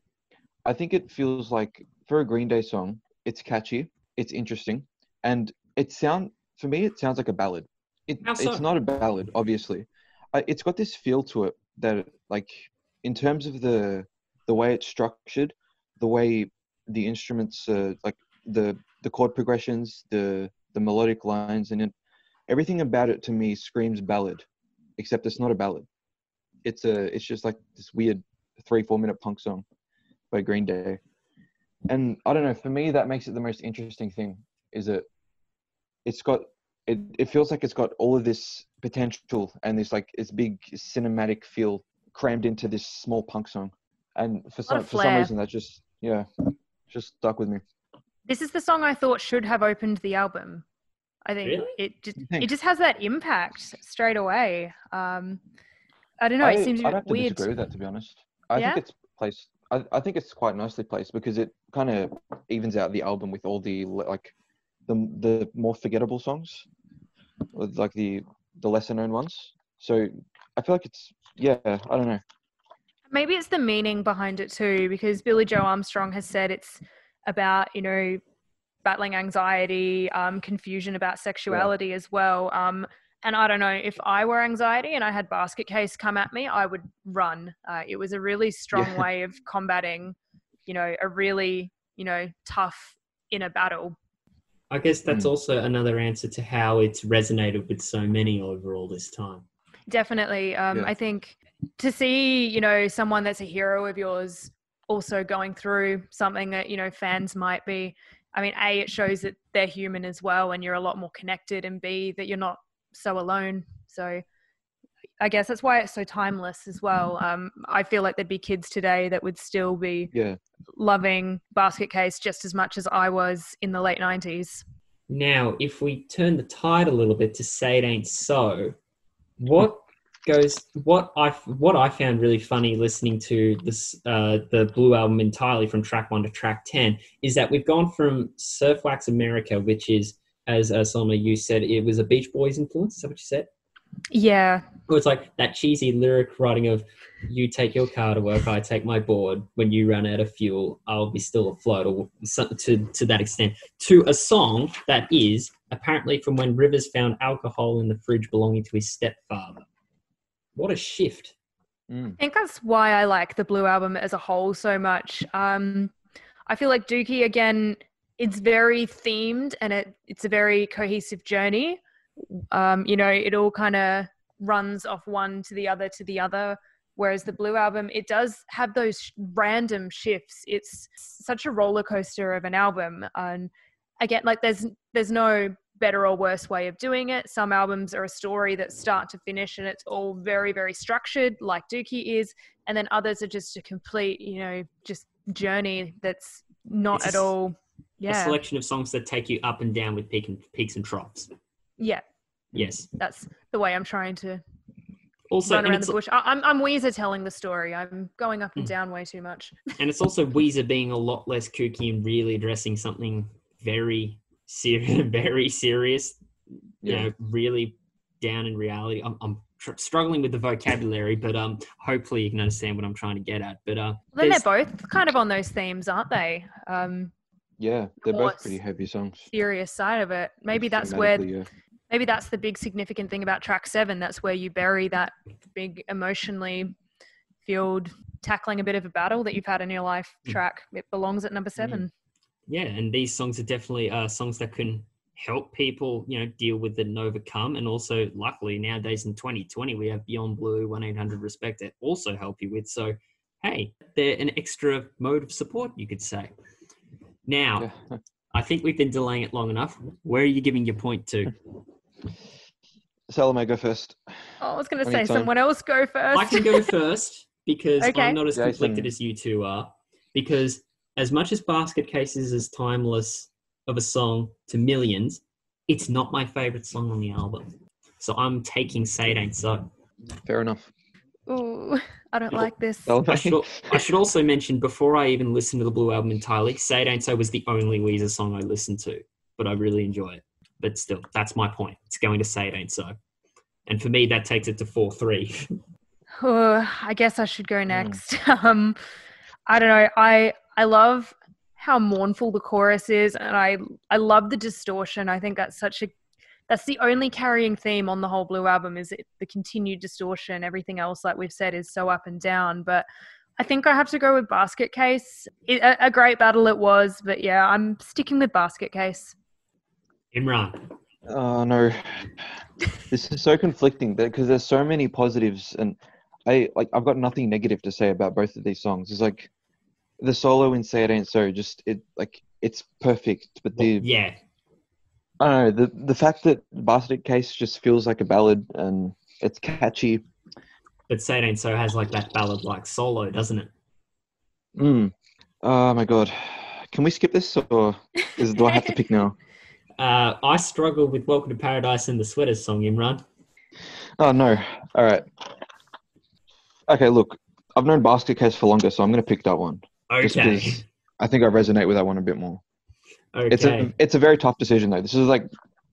[SPEAKER 3] I think it feels like for a Green Day song, it's catchy, it's interesting, and it sound for me it sounds like a ballad. It,
[SPEAKER 1] so?
[SPEAKER 3] It's not a ballad, obviously. I, it's got this feel to it that, like, in terms of the the way it's structured, the way the instruments, uh, like the the chord progressions, the the melodic lines and it, everything about it to me screams ballad except it's not a ballad. It's a it's just like this weird three four minute punk song by Green Day, and I don't know. For me, that makes it the most interesting thing. Is it? It's got it. It feels like it's got all of this potential and this like this big cinematic feel crammed into this small punk song, and for some for some reason that just yeah just stuck with me.
[SPEAKER 2] This is the song I thought should have opened the album. I think
[SPEAKER 1] Really?
[SPEAKER 2] it just
[SPEAKER 3] think?
[SPEAKER 2] it just has that impact straight away. Um, I don't know.
[SPEAKER 3] I,
[SPEAKER 2] it seems a
[SPEAKER 3] I'd
[SPEAKER 2] bit
[SPEAKER 3] have to
[SPEAKER 2] weird.
[SPEAKER 3] disagree with that to be honest. I
[SPEAKER 2] Yeah?
[SPEAKER 3] think it's placed. I, I think it's quite nicely placed because it kind of evens out the album with all the like the the more forgettable songs, with, like the the lesser known ones. So I feel like it's yeah. I don't know.
[SPEAKER 2] Maybe it's the meaning behind it too, because Billie Joe Armstrong has said it's about you know battling anxiety, um, confusion about sexuality as well. Um, and I don't know if I were anxiety and I had Basket Case come at me, I would run. Uh, it was a really strong
[SPEAKER 3] Yeah.
[SPEAKER 2] way of combating, you know, a really you know tough inner battle.
[SPEAKER 1] I guess that's
[SPEAKER 3] Mm.
[SPEAKER 1] also another answer to how it's resonated with so many over all this time.
[SPEAKER 2] Definitely. Um,
[SPEAKER 3] Yeah.
[SPEAKER 2] I think to see, you know, someone that's a hero of yours also going through something that, you know, fans might be. I mean, A, it shows that they're human as well and you're a lot more connected, and B, that you're not so alone. So I guess that's why it's so timeless as well. Um, I feel like there'd be kids today that would still be
[SPEAKER 3] Yeah.
[SPEAKER 2] loving Basket Case just as much as I was in the late 90s.
[SPEAKER 1] Now, if we turn the tide a little bit to say it ain't so, what goes what I what I found really funny listening to this uh, the Blue album entirely from track one to track ten is that we've gone from Surf Wax America, which is as uh, Salomae you said, it was a Beach Boys influence. Is that what you said?
[SPEAKER 2] Yeah,
[SPEAKER 1] It was like that cheesy lyric writing of "You take your car to work, I take my board. When you run out of fuel, I'll be still afloat." Or to to that extent, to a song that is apparently from when Rivers found alcohol in the fridge belonging to his stepfather. What a shift!
[SPEAKER 3] Mm.
[SPEAKER 2] I think that's why I like the Blue album as a whole so much. Um, I feel like Dookie again, it's very themed and it it's a very cohesive journey. Um, you know, it all kind of runs off one to the other to the other. Whereas the Blue album, it does have those sh- random shifts. It's such a roller coaster of an album, and again, like there's there's no better or worse way of doing it. Some albums are a story that start to finish and it's all very, very structured, like Dookie is, and then others are just a complete, you know, just journey that's not
[SPEAKER 1] It's
[SPEAKER 2] at all.
[SPEAKER 1] A selection of songs that take you up and down with peak and, peaks and troughs.
[SPEAKER 2] yeah,
[SPEAKER 1] Yes.
[SPEAKER 2] that's the way I'm trying to
[SPEAKER 1] Also,
[SPEAKER 2] run around
[SPEAKER 1] it's,
[SPEAKER 2] the bush. I, I'm I'm Weezer telling the story. I'm going up and
[SPEAKER 1] Mm.
[SPEAKER 2] down way too much.
[SPEAKER 1] and it's also Weezer being a lot less kooky and really addressing something very serious, <laughs> very serious. You
[SPEAKER 3] Yeah.
[SPEAKER 1] know, really down in reality. I'm, I'm tr- struggling with the vocabulary, but um, hopefully you can understand what I'm trying to get at. But uh,
[SPEAKER 2] Then they're both kind of on those themes, aren't they? Um,
[SPEAKER 3] Yeah. They're both pretty heavy songs.
[SPEAKER 2] serious side of it. Maybe that's where
[SPEAKER 3] yeah.
[SPEAKER 2] maybe that's the big significant thing about track seven. That's where you bury that big emotionally filled tackling a bit of a battle that you've had in your life
[SPEAKER 1] Mm.
[SPEAKER 2] track, it belongs at number seven.
[SPEAKER 1] Yeah, and these songs are definitely uh, songs that can help people, you know, deal with it and overcome. And also, luckily nowadays in 2020, we have Beyond Blue, one eight hundred Respect that also help you with. So, hey, they're an extra mode of support, you could say. Now,
[SPEAKER 3] Yeah. <laughs>
[SPEAKER 1] I think we've been delaying it long enough. Where are you giving your point to? <laughs>
[SPEAKER 3] Salomae, go first.
[SPEAKER 2] Oh, I was going to say someone else go first.
[SPEAKER 1] I can go first because <laughs>
[SPEAKER 2] Okay.
[SPEAKER 1] I'm not as
[SPEAKER 3] Jason.
[SPEAKER 1] conflicted as you two are. Because as much as Basket Case is as timeless of a song to millions, it's not my favorite song on the album. So I'm taking Say It Ain't So.
[SPEAKER 3] Fair enough.
[SPEAKER 2] Ooh, I don't like this.
[SPEAKER 1] I should, I should also mention before I even listened to the Blue album entirely, Say It Ain't So was the only Weezer song I listened to, but I really enjoy it. But still, that's my point. It's going to Say It Ain't So. And for me, that takes it to 4 3. <sighs>
[SPEAKER 2] Oh, I guess I should go next. <laughs> Um, I don't know. I I love how mournful the chorus is, and I I love the distortion. I think that's such a that's the only carrying theme on the whole Blue album is it, the continued distortion. Everything else, like we've said, is so up and down. But I think I have to go with Basket Case. It, a, a great battle it was, but yeah, I'm sticking with Basket Case.
[SPEAKER 1] Imran.
[SPEAKER 3] Oh no, this is so conflicting because there's so many positives, and I like I've got nothing negative to say about both of these songs. It's like the solo in "Say It Ain't So," just it like it's perfect, but the
[SPEAKER 1] Yeah,
[SPEAKER 3] I don't know the the fact that "Basket Case" just feels like a ballad and it's catchy.
[SPEAKER 1] but Say It Ain't So has like that ballad like solo, doesn't it?
[SPEAKER 3] Mm. Oh my god, can we skip this or is, do I have to pick now? <laughs>
[SPEAKER 1] Uh, I struggle with Welcome to Paradise and the Sweaters song, Imran.
[SPEAKER 3] Oh no! All right. Okay, look, I've known Basket Case for longer, so I'm gonna pick that one. Just
[SPEAKER 1] Okay.
[SPEAKER 3] because I think I resonate with that one a bit more.
[SPEAKER 1] Okay.
[SPEAKER 3] It's a it's a very tough decision though. This is like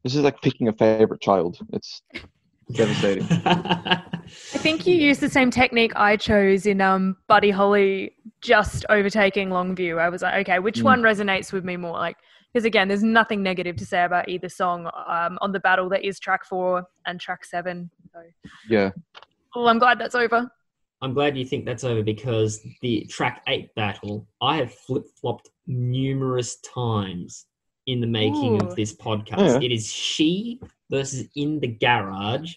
[SPEAKER 3] this is like picking a favorite child. It's devastating. <laughs>
[SPEAKER 2] I think you used the same technique I chose in um, Buddy Holly just overtaking Longview. I was like, okay, which
[SPEAKER 3] Mm.
[SPEAKER 2] one resonates with me more? Like, because again, there's nothing negative to say about either song um, on the battle that is track four and track seven. So,
[SPEAKER 3] yeah.
[SPEAKER 2] oh, I'm glad that's over.
[SPEAKER 1] I'm glad you think that's over because the track eight battle I have flip flopped numerous times in the making
[SPEAKER 2] Ooh.
[SPEAKER 1] of this podcast.
[SPEAKER 3] Yeah.
[SPEAKER 1] It is she versus in the garage.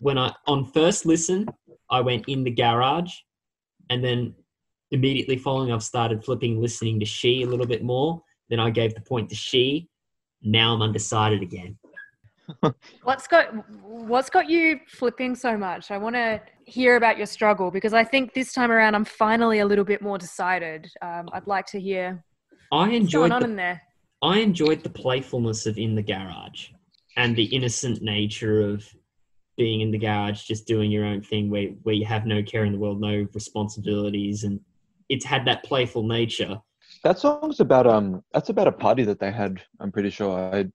[SPEAKER 1] When I on first listen, I went in the garage, and then immediately following, I've started flipping, listening to she a little bit more. Then I gave the point to she. Now I'm undecided again.
[SPEAKER 2] What's got What's got you flipping so much? I want to hear about your struggle because I think this time around I'm finally a little bit more decided. Um, I'd like to hear
[SPEAKER 1] I
[SPEAKER 2] what's
[SPEAKER 1] enjoyed
[SPEAKER 2] going on
[SPEAKER 1] the
[SPEAKER 2] in there.
[SPEAKER 1] I enjoyed the playfulness of in the garage and the innocent nature of being in the garage, just doing your own thing where, where you have no care in the world, no responsibilities. And it's had that playful nature.
[SPEAKER 3] That song's about um that's about a party that they had, I'm pretty sure. I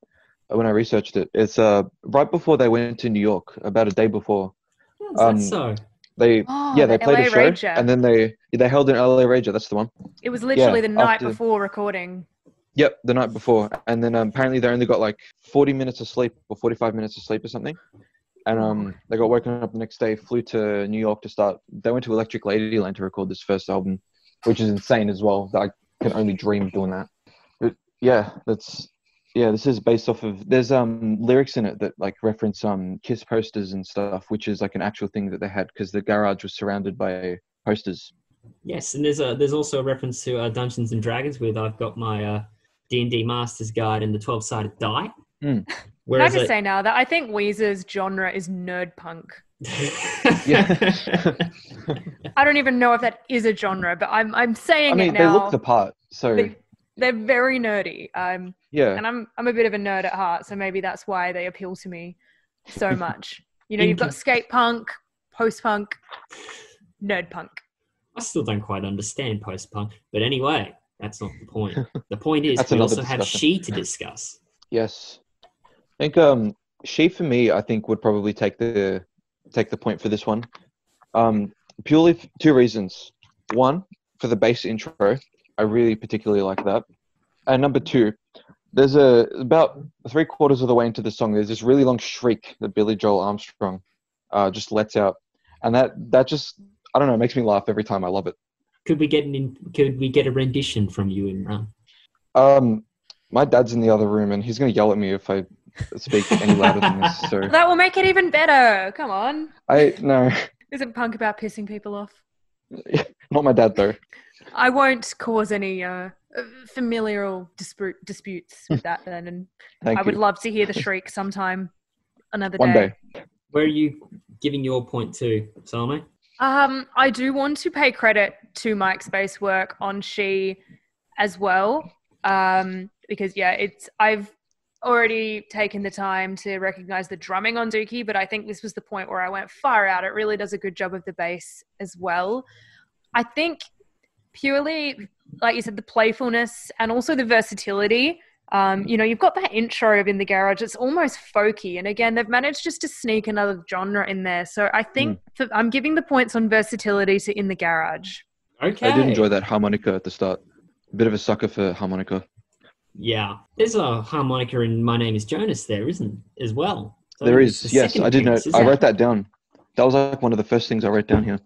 [SPEAKER 3] when I researched it. It's uh right before they went to New York, about a day before.
[SPEAKER 1] Oh, is
[SPEAKER 3] Um,
[SPEAKER 1] that so?
[SPEAKER 3] They
[SPEAKER 2] Oh,
[SPEAKER 3] yeah,
[SPEAKER 2] the
[SPEAKER 3] they played
[SPEAKER 2] LA
[SPEAKER 3] a show
[SPEAKER 2] Rager.
[SPEAKER 3] and then they they held an LA Rager, that's the one.
[SPEAKER 2] It was literally
[SPEAKER 3] yeah,
[SPEAKER 2] the night
[SPEAKER 3] after-
[SPEAKER 2] before recording.
[SPEAKER 3] Yep, the night before. And then um, apparently they only got like 40 minutes of sleep or 45 minutes of sleep or something. And um, they got woken up the next day, flew to New York to start. They went to Electric Ladyland to record this first album, which is insane as well. That I can only dream of doing that. But yeah, that's yeah. This is based off of. There's um lyrics in it that like reference um Kiss posters and stuff, which is like an actual thing that they had because the garage was surrounded by posters.
[SPEAKER 1] Yes, and there's a there's also a reference to uh, Dungeons and Dragons with I've got my uh, D&D Master's Guide and the 12-sided die.
[SPEAKER 3] Mm.
[SPEAKER 2] Can I just
[SPEAKER 1] it-
[SPEAKER 2] say now that I think Weezer's genre is nerd punk. <laughs> I don't even know if that is a genre, but I'm I'm saying
[SPEAKER 3] I mean,
[SPEAKER 2] it
[SPEAKER 3] they
[SPEAKER 2] now.
[SPEAKER 3] look the part. So
[SPEAKER 2] They- They're very nerdy. Um,
[SPEAKER 3] yeah.
[SPEAKER 2] and I'm I'm a bit of a nerd at heart, so maybe that's why they appeal to me so much. You know, you've got skate punk, post punk, nerd punk.
[SPEAKER 1] I still don't quite understand post-punk, but anyway, that's not the point. <laughs> The point is we
[SPEAKER 3] another
[SPEAKER 1] also have she to discuss.
[SPEAKER 3] Yes, I think um she for me I think would probably take the take the point for this one, um purely for two reasons. One for the bass intro, I really particularly like that, and number two, there's a about three quarters of the way into the song. There's this really long shriek that Billie Joe Armstrong uh, just lets out, and that that just I don't know. It makes me laugh every time. I love it.
[SPEAKER 1] Could we get an in, could we get a rendition from you, Imran?
[SPEAKER 3] Um, my dad's in the other room, and he's gonna yell at me if I speak any louder than this. So <laughs>
[SPEAKER 2] That will make it even better. Come on.
[SPEAKER 3] I no,
[SPEAKER 2] Isn't punk about pissing people off? <laughs>
[SPEAKER 3] not my dad though.
[SPEAKER 2] I won't cause any uh, uh, familial dispute, disputes with that then. And
[SPEAKER 3] Thank
[SPEAKER 2] I would
[SPEAKER 3] you.
[SPEAKER 2] love to hear the shriek sometime another
[SPEAKER 3] One
[SPEAKER 2] day.
[SPEAKER 3] day.
[SPEAKER 1] Where are you giving your point to, Salomae?
[SPEAKER 2] Um, I do want to pay credit to Mike's bass work on She as well. Um, because yeah, it's I've already taken the time to recognize the drumming on Dookie, but I think this was the point where I went far out. It really does a good job of the bass as well. I think purely like you said, the playfulness and also the versatility. Um, you know, you've got that intro of in the garage. It's almost folky, and again, they've managed just to sneak another genre in there. So I think for, I'm giving the points on versatility to in the garage.
[SPEAKER 1] Okay.
[SPEAKER 3] I did enjoy that harmonica at the start. A bit of a sucker for harmonica.
[SPEAKER 1] Yeah, there's a harmonica in My Name Is Jonas there, isn't as well? So
[SPEAKER 3] there
[SPEAKER 1] it's
[SPEAKER 3] is,
[SPEAKER 1] the
[SPEAKER 3] yes, I did know. I wrote that down. That was like one of the first things I wrote down here.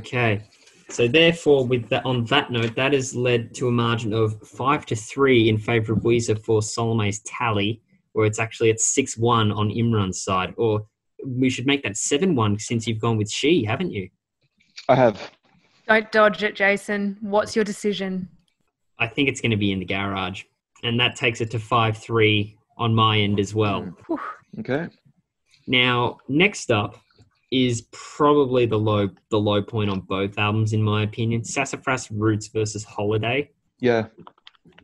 [SPEAKER 1] Okay. So therefore, with that, on that note, that has led to a margin of five to three in favour of Weezer for Salomae's tally, where it's actually at six one on Imran's side. Or we should make that seven one since you've gone with she, haven't you?
[SPEAKER 3] I have.
[SPEAKER 2] Don't dodge it, Jason. What's your decision?
[SPEAKER 1] I think it's going to be in the garage, and that takes it to five three on my end as well.
[SPEAKER 3] Okay.
[SPEAKER 1] Now, next up is probably the low the low point on both albums, in my opinion. Sassafras Roots versus Holiday.
[SPEAKER 3] Yeah.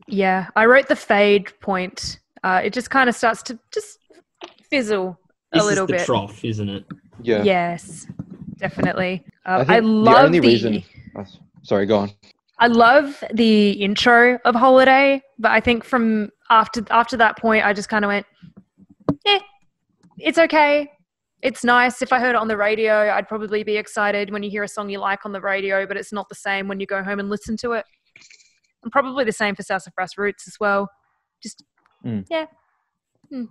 [SPEAKER 2] Yeah, I wrote the fade point. Uh, it just kind of starts to just fizzle a
[SPEAKER 1] This
[SPEAKER 2] little
[SPEAKER 1] is the
[SPEAKER 2] bit.
[SPEAKER 1] trough, isn't it?
[SPEAKER 3] Yeah.
[SPEAKER 2] Yes, definitely. Uh, I,
[SPEAKER 3] think the
[SPEAKER 2] love
[SPEAKER 3] only
[SPEAKER 2] the.
[SPEAKER 3] reason- Oh, sorry, go on.
[SPEAKER 2] I love the intro of Holiday, but I think from after after that point, I just kind of went, "Eh, it's okay. It's nice. If I heard it on the radio, I'd probably be excited when you hear a song you like on the radio, but it's not the same when you go home and listen to it. And probably the same for Sassafras Roots as well. Just mm. yeah. Hmm.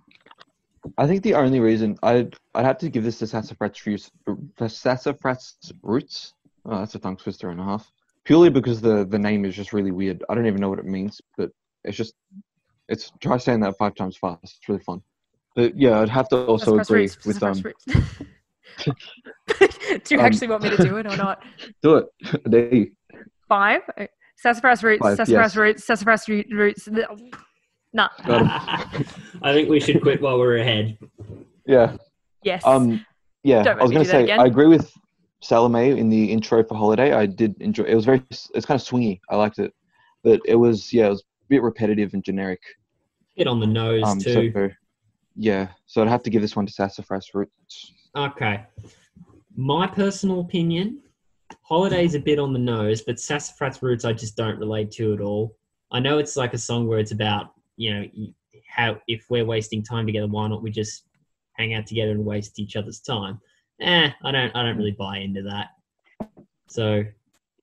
[SPEAKER 3] I think the only reason I'd I'd have to give this to Sassafras Roots, for Sassafras Roots. Oh, that's a tongue twister and a half. Purely because the the name is just really weird. I don't even know what it means, but it's just it's try saying that five times fast. It's really fun. But yeah, I'd have to also
[SPEAKER 2] Sassafras
[SPEAKER 3] agree
[SPEAKER 2] Roots,
[SPEAKER 3] with um. <laughs>
[SPEAKER 2] Do you
[SPEAKER 3] Um,
[SPEAKER 2] actually want me to do it or not? <laughs>
[SPEAKER 3] Do it. <laughs> There you-
[SPEAKER 2] Five. Uh, Sassafras Roots.
[SPEAKER 3] Five,
[SPEAKER 2] Sassafras
[SPEAKER 3] yes.
[SPEAKER 2] Roots. Sassafras Roots. Nah.
[SPEAKER 1] I think we should quit while we're ahead.
[SPEAKER 3] Yeah.
[SPEAKER 2] Yes.
[SPEAKER 3] Um. Yeah.
[SPEAKER 2] Don't
[SPEAKER 3] I was gonna say
[SPEAKER 2] again.
[SPEAKER 3] I agree with Salomae in the intro for Holiday. I did enjoy. It was very. It's kind of swingy. I liked it, but it was yeah. It was a bit repetitive and generic.
[SPEAKER 1] Bit on the nose
[SPEAKER 3] Um.
[SPEAKER 1] too.
[SPEAKER 3] So yeah. So I'd have to give this one to Sassafras Roots.
[SPEAKER 1] Okay. My personal opinion, Holiday's a bit on the nose, but Sassafras Roots I just don't relate to at all. I know it's like a song where it's about, you know, how if we're wasting time together, why not we just hang out together and waste each other's time? Eh, I don't I don't really buy into that. So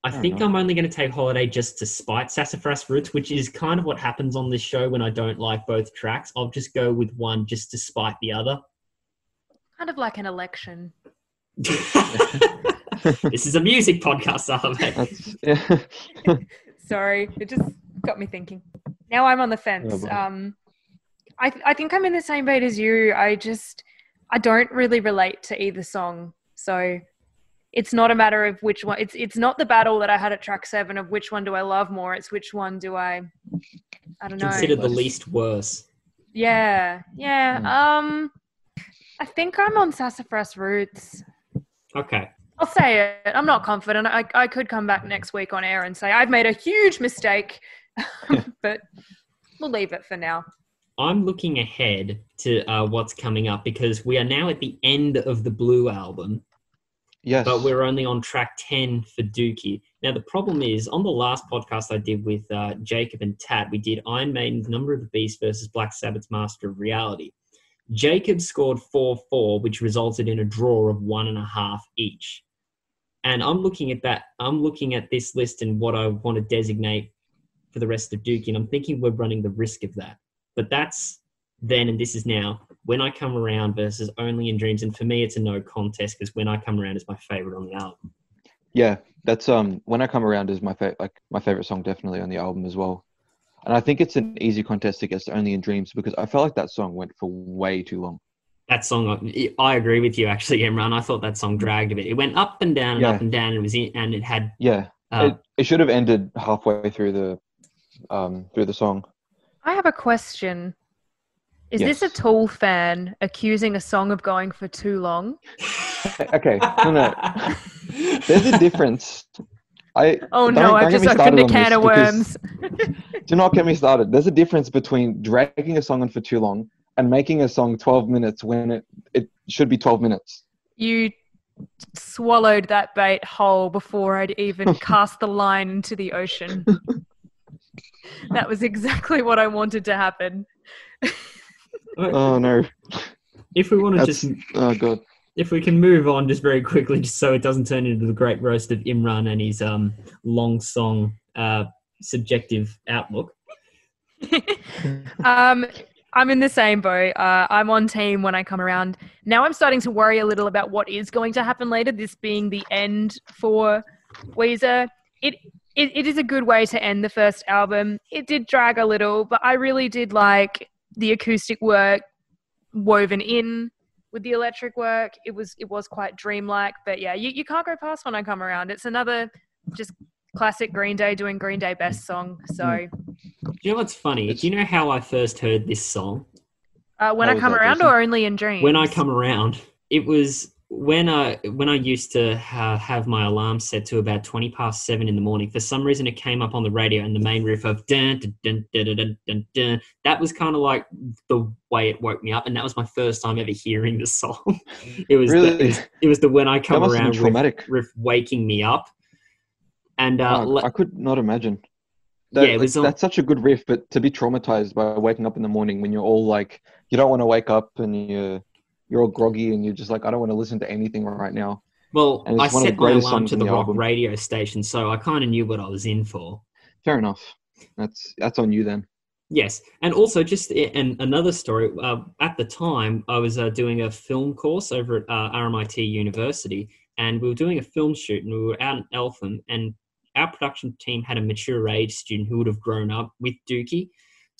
[SPEAKER 1] I
[SPEAKER 3] Fair
[SPEAKER 1] think
[SPEAKER 3] enough.
[SPEAKER 1] I'm only going to take Holiday just to spite Sassafras Roots, which is kind of what happens on this show when I don't like both tracks. I'll just go with one just to spite the other.
[SPEAKER 2] kind of like an election. <laughs>
[SPEAKER 1] this is a music podcast, Ahmed.
[SPEAKER 3] That's yeah. <laughs>
[SPEAKER 2] Sorry, it just got me thinking. Now I'm on the fence.
[SPEAKER 3] Oh.
[SPEAKER 2] Um, I th- I think I'm in the same boat as you. I just I don't really relate to either song, so it's not a matter of which one. It's it's not the battle that I had at track seven of which one do I love more. It's which one do I I don't know.
[SPEAKER 1] Consider the least worse.
[SPEAKER 2] Yeah, yeah.
[SPEAKER 3] Hmm.
[SPEAKER 2] Um, I think I'm on Sassafras Roots.
[SPEAKER 1] Okay.
[SPEAKER 2] I'll say it. I'm not confident. I, I could come back next week on air and say I've made a huge mistake, <laughs> but we'll leave it for now.
[SPEAKER 1] I'm looking ahead to uh, what's coming up because we are now at the end of the Blue album,
[SPEAKER 3] yes.
[SPEAKER 1] but we're only on track 10 for Dookie. Now, the problem is, on the last podcast I did with uh, Jacob and Tat, we did Iron Maiden's Number of the Beast versus Black Sabbath's Master of Reality. Jacob scored 4 4, which resulted in a draw of one and a half each. And I'm looking at that, I'm looking at this list and what I want to designate for the rest of Dookie, and I'm thinking we're running the risk of that. But that's then, and this is now, when I come around versus Only in Dreams. And for me, it's a no contest because when I come around is my favorite on the album.
[SPEAKER 3] Yeah, that's um when I come around is my fa- like my favorite song definitely on the album as well. And I think it's an easy contest against Only in Dreams because I felt like that song went for way too long.
[SPEAKER 1] That song, I agree with you actually, Imran. I thought that song dragged a bit. It went up and down and
[SPEAKER 3] Yeah.
[SPEAKER 1] up and down. And it was in, and it had.
[SPEAKER 3] Yeah,
[SPEAKER 1] Uh,
[SPEAKER 3] it, it should have ended halfway through the um through the song.
[SPEAKER 2] I have a question. Is this a
[SPEAKER 3] Yes.
[SPEAKER 2] Tool fan accusing a song of going for too long? <laughs>
[SPEAKER 3] Okay, no, no. There's a difference. I
[SPEAKER 2] Oh no, I've just opened a can of worms. <laughs>
[SPEAKER 3] Do not get me started. There's a difference between dragging a song on for too long and making a song 12 minutes when it, it should be 12 minutes.
[SPEAKER 2] You swallowed that bait whole before I'd even <laughs> cast the line into the ocean. that was exactly what I wanted to happen.
[SPEAKER 3] Oh no.
[SPEAKER 1] if we want to
[SPEAKER 3] That's,
[SPEAKER 1] just,
[SPEAKER 3] oh god.
[SPEAKER 1] if we can move on just very quickly, just so it doesn't turn into the great roast of Imran and his um long song uh subjective outlook. <laughs>
[SPEAKER 2] um, I'm in the same boat. Uh, I'm on team when I come around. Now I'm starting to worry a little about what is going to happen later. This being the end for Weezer. It, it it is a good way to end the first album. It did drag a little, but I really did like the acoustic work woven in with the electric work. It was it was quite dreamlike. But yeah, you, you can't go past when I come around. It's another just classic Green Day doing Green Day best song. So.
[SPEAKER 1] Do you know what's funny?
[SPEAKER 3] It's-
[SPEAKER 1] Do you know how I first heard this song?
[SPEAKER 2] Uh, when I come around, or only in dreams?
[SPEAKER 1] When I come around, it was when I when I used to ha- have my alarm set to about twenty past seven in the morning. For some reason, it came up on the radio, and the main riff of dun dun dun dun dun dun, dun, that was kind of like the way it woke me up, and that was my first time ever hearing the song. <laughs> it was the, it, was, it was the when I come around riff,
[SPEAKER 3] traumatic.
[SPEAKER 1] riff waking me up, and uh,
[SPEAKER 3] Oh, I could not imagine.
[SPEAKER 1] Yeah,
[SPEAKER 3] That,
[SPEAKER 1] it
[SPEAKER 3] like,
[SPEAKER 1] on-
[SPEAKER 3] that's such a good riff, but to be traumatized by waking up in the morning when you're all like, you don't want to wake up and you're you're all groggy and you're just like, I don't want to listen to anything right now.
[SPEAKER 1] well, I
[SPEAKER 3] it's one of the
[SPEAKER 1] set my alarm to the
[SPEAKER 3] the
[SPEAKER 1] rock
[SPEAKER 3] album.
[SPEAKER 1] radio station, so I kind of knew what I was in for.
[SPEAKER 3] Fair enough. That's that's on you then.
[SPEAKER 1] Yes, and also just and another story. Uh, at the time, I was uh, doing a film course over at uh, RMIT University, and we were doing a film shoot, and we were out in Eltham, and our production team had a mature age student who would have grown up with Dookie.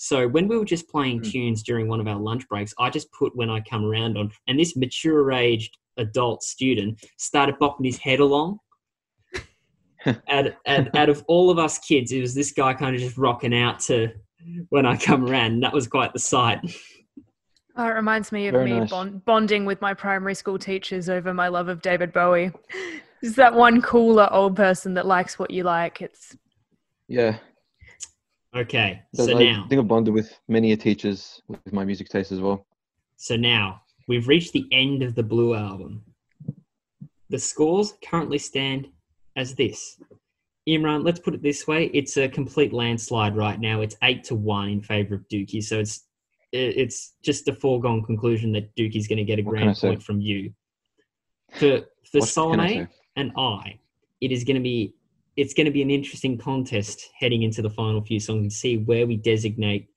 [SPEAKER 1] So when we were just playing
[SPEAKER 3] Hmm.
[SPEAKER 1] tunes during one of our lunch breaks, I just put "When I Come Around" on, and this mature aged adult student started bopping his head along. <laughs> out, out, out of all of us kids, it was this guy kind of just rocking out to when I come around. And that was quite the sight.
[SPEAKER 2] Oh, it reminds me of
[SPEAKER 3] Very
[SPEAKER 2] me
[SPEAKER 3] nice.
[SPEAKER 2] bond- bonding with my primary school teachers over my love of David Bowie. Is that one cooler old person that likes what you like? It's
[SPEAKER 3] Yeah.
[SPEAKER 1] Okay,
[SPEAKER 3] Does-
[SPEAKER 1] so
[SPEAKER 3] I
[SPEAKER 1] now,
[SPEAKER 3] think I've bonded with many a teachers with my music taste as well.
[SPEAKER 1] so now we've reached the end of the Blue album. The scores currently stand as this. Imran, let's put it this way: it's a complete landslide right now. It's eight to one in favor of Dookie, so it's it's just a foregone conclusion that Dookie's going to get a
[SPEAKER 3] What
[SPEAKER 1] grand point from you. For for
[SPEAKER 3] What can I
[SPEAKER 1] Salomae,
[SPEAKER 3] say?
[SPEAKER 1] and I, it is going to be it's going to be an interesting contest heading into the final few songs and see where we designate,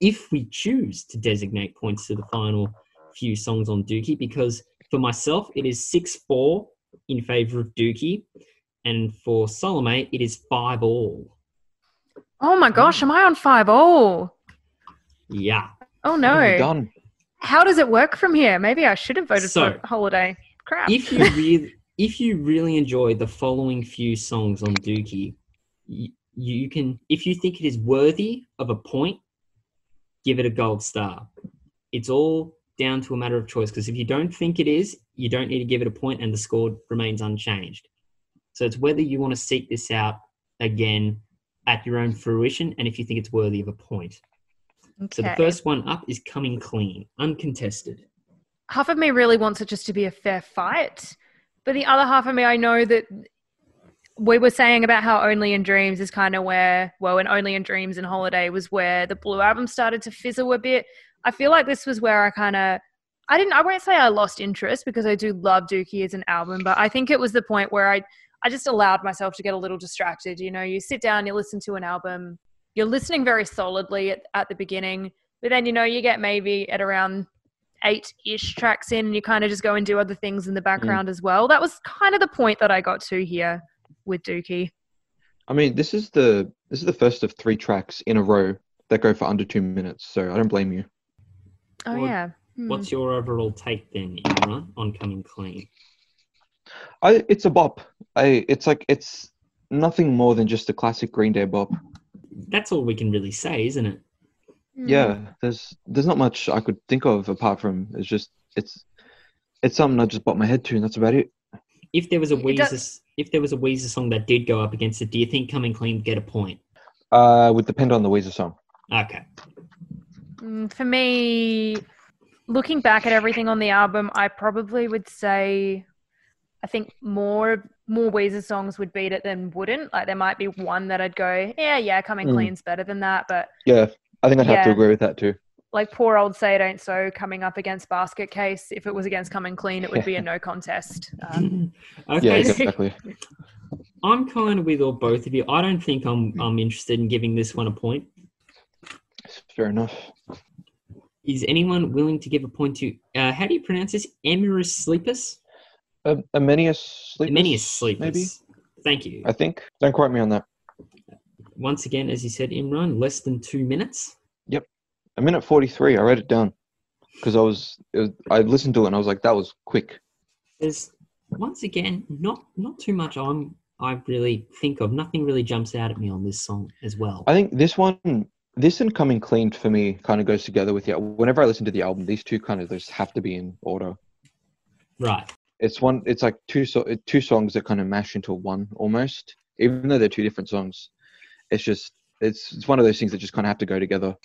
[SPEAKER 1] if we choose to designate points to the final few songs on Dookie. Because for myself, it is six four in favor of Dookie, and for Salomae, it is five all.
[SPEAKER 2] oh my gosh, am I on five all?
[SPEAKER 1] Yeah.
[SPEAKER 2] Oh
[SPEAKER 3] What have you
[SPEAKER 2] no!
[SPEAKER 3] done?
[SPEAKER 2] How does it work from here? Maybe I should have voted
[SPEAKER 1] So-
[SPEAKER 2] for Holiday. Crap.
[SPEAKER 1] if you really if you really enjoy the following few songs on Dookie, you, you can if you think it is worthy of a point, give it a gold star. It's all down to a matter of choice because if you don't think it is, you don't need to give it a point and the score remains unchanged. So it's whether you want to seek this out again at your own fruition and if you think it's worthy of a point. Okay. So the first one up is coming clean, uncontested.
[SPEAKER 2] half of me really wants it just to be a fair fight, but the other half of me, I know that we were saying about how Only in Dreams is kind of where, well, and Only in Dreams and Holiday was where the Blue album started to fizzle a bit. I feel like this was where I kind of, I didn't, I won't say I lost interest because I do love Dookie as an album, but I think it was the point where I, I just allowed myself to get a little distracted. You know, you sit down, you listen to an album, you're listening very solidly at, at the beginning, but then, you know, you get maybe at around eight ish tracks in, and you kind of just go and do other things in the background as well. That was kind of the point that I got to here. with Dookie.
[SPEAKER 3] I mean, this is the this is the first of three tracks in a row that go for under two minutes, so I don't blame you.
[SPEAKER 2] Oh
[SPEAKER 1] Well,
[SPEAKER 2] yeah. Hmm.
[SPEAKER 1] What's your overall take then, Imran, on coming clean?
[SPEAKER 3] I it's a bop. I it's like it's nothing more than just a classic Green Day bop.
[SPEAKER 1] That's all we can really say, isn't it?
[SPEAKER 2] Hmm.
[SPEAKER 3] Yeah, there's there's not much I could think of apart from it's just it's it's something I just bought my head to, and that's about it.
[SPEAKER 1] If there was a
[SPEAKER 2] It
[SPEAKER 1] Weezer,
[SPEAKER 2] does-
[SPEAKER 1] if there was a Weezer song that did go up against it, do you think coming clean would get a point?
[SPEAKER 3] Uh, would depend on the Weezer song.
[SPEAKER 1] Okay.
[SPEAKER 2] Mm, For me, looking back at everything on the album, I probably would say, I think more more Weezer songs would beat it than wouldn't. Like there might be one that I'd go, yeah, yeah, coming
[SPEAKER 3] Mm.
[SPEAKER 2] clean's better than that. But
[SPEAKER 3] Yeah, I think I'd have to agree with that too.
[SPEAKER 2] like poor old Say It Ain't So coming up against Basket Case, if it was against Coming Clean, it would be a <laughs> no contest. Um, <laughs>
[SPEAKER 3] Yeah, exactly. <laughs>
[SPEAKER 1] I'm kind of with all both of you. I don't think I'm I'm interested in giving this one a point.
[SPEAKER 3] Fair enough.
[SPEAKER 1] Is anyone willing to give a point to? Uh, how do you pronounce this? Emirus Sleepus.
[SPEAKER 3] Um, Amenius Sleepers?
[SPEAKER 1] Emenius Sleepus.
[SPEAKER 3] maybe.
[SPEAKER 1] Thank you.
[SPEAKER 3] I think. Don't quote me on that.
[SPEAKER 1] Once again, as you said, Imran, less than two minutes.
[SPEAKER 3] Yep, a minute forty-three. I wrote it down because I was, it was I listened to it and I was like, that was quick.
[SPEAKER 1] There's once again not not too much I'm I really think of. Nothing really jumps out at me on this song as well.
[SPEAKER 3] I think this one, this and coming clean for me kind of goes together with yeah. Whenever I listen to the album, these two kind of just have to be in order.
[SPEAKER 1] Right.
[SPEAKER 3] It's one. It's like two so two songs that kind of mash into one almost, even though they're two different songs. It's just it's it's one of those things that just kind of have to go together.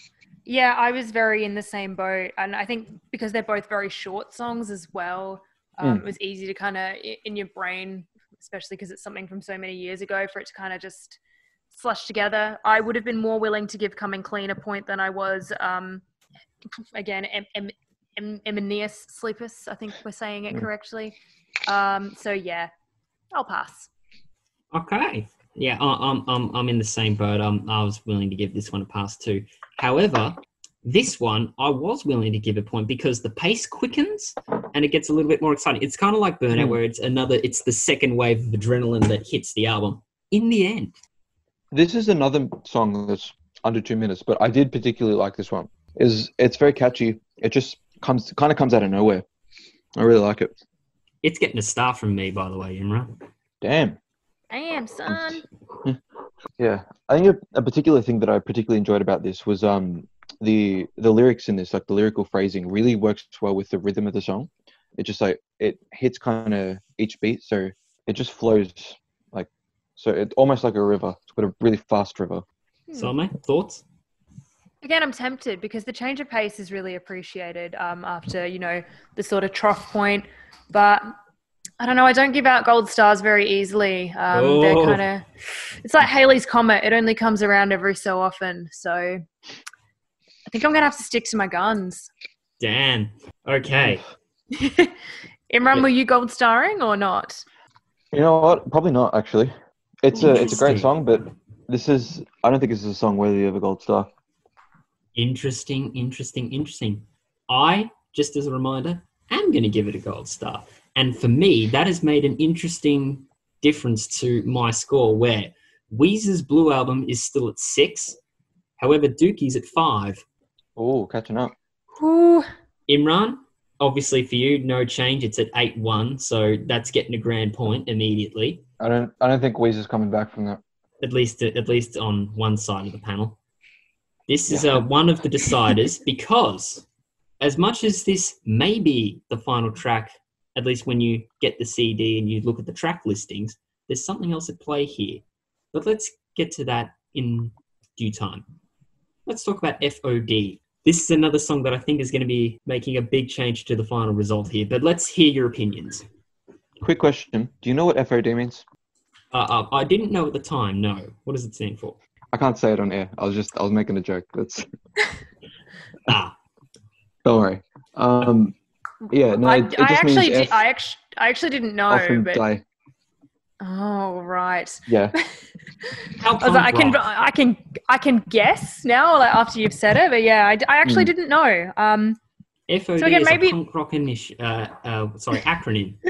[SPEAKER 2] Yeah, I was very in the same boat, and I think because they're both very short songs as well, um,
[SPEAKER 3] Mm.
[SPEAKER 2] it was easy to kind of in your brain, especially because it's something from so many years ago, for it to kind of just slush together. I would have been more willing to give "Coming Clean" a point than I was. Um, again, em- em- em- Emenius Sleepus, I think we're saying it
[SPEAKER 3] Mm.
[SPEAKER 2] correctly. Um, so yeah, I'll pass.
[SPEAKER 1] Okay. Yeah, I, I'm I'm I'm in the same boat. Um, I was willing to give this one a pass too. However, this one I was willing to give a point because the pace quickens and it gets a little bit more exciting. It's kind of like Burnout,
[SPEAKER 3] Hmm.
[SPEAKER 1] where it's another. It's the second wave of adrenaline that hits the album. In the end,
[SPEAKER 3] This is another song that's under two minutes, but I did particularly like this one. Is it's very catchy. It just comes kind of comes out of nowhere. I really like it.
[SPEAKER 1] it's getting a star from me, by the way, Imran.
[SPEAKER 3] Damn.
[SPEAKER 2] Damn, son. <laughs>
[SPEAKER 3] Yeah, I think a, a particular thing that I particularly enjoyed about this was um the the lyrics in this, like the lyrical phrasing, really works well with the rhythm of the song. It just like it hits kind of each beat, so it just flows like so. It's almost like a river. It's a really fast river.
[SPEAKER 2] Hmm.
[SPEAKER 1] Salomae, thoughts?
[SPEAKER 2] Again, I'm tempted because the change of pace is really appreciated um, after you know the sort of trough point. But I don't know. I don't give out gold stars very easily. Um, They're
[SPEAKER 1] Oh.
[SPEAKER 2] kind of it's like Halley's comet. It only comes around every so often. So I think I'm gonna have to stick to my guns.
[SPEAKER 1] Dan. Okay. <laughs>
[SPEAKER 2] Imran, were you gold starring or not?
[SPEAKER 3] You know what? Probably not actually. It's a it's a great song, but this is I don't think this is a song worthy of a gold star.
[SPEAKER 1] Interesting, interesting, interesting. I, just as a reminder, am going to give it a gold star. And for me, that has made an interesting difference to my score where Weezer's Blue Album is still at six. However, Dookie's at five.
[SPEAKER 3] Oh, catching up.
[SPEAKER 2] Ooh,
[SPEAKER 1] Imran, obviously for you, no change. It's at 8 1. So that's getting a grand point immediately,
[SPEAKER 3] I don't I don't think Weezer's coming back from that.
[SPEAKER 1] at least, at least on one side of the panel. This is uh, one of the deciders because, as much as this may be the final track, at least when you get the CD and you look at the track listings, there's something else at play here. But let's get to that in due time. Let's talk about FOD. This is another song that I think is going to be making a big change to the final result here. But let's hear your opinions.
[SPEAKER 3] Quick question: Do you know what FOD means?
[SPEAKER 1] Uh, uh, I didn't know at the time. No, what does it stand for?
[SPEAKER 3] I can't say it on air. I was just I was making a joke. That's <laughs>
[SPEAKER 1] Ah,
[SPEAKER 3] don't worry. Um, yeah, no,
[SPEAKER 2] I,
[SPEAKER 3] it, it
[SPEAKER 2] I
[SPEAKER 3] just
[SPEAKER 2] actually,
[SPEAKER 3] means
[SPEAKER 2] did,
[SPEAKER 3] F,
[SPEAKER 2] I actually, I actually didn't know,
[SPEAKER 3] often
[SPEAKER 2] but
[SPEAKER 3] die.
[SPEAKER 2] oh right.
[SPEAKER 3] Yeah, <laughs>
[SPEAKER 1] how
[SPEAKER 2] I, was like, I can. I can, I can guess now, like after you've said it. But yeah, I, I actually
[SPEAKER 3] Hmm.
[SPEAKER 2] didn't know. Um,
[SPEAKER 1] FOD
[SPEAKER 2] So again,
[SPEAKER 1] is
[SPEAKER 2] maybe-
[SPEAKER 1] a punk rock initi- uh, uh, sorry, acronym. <laughs>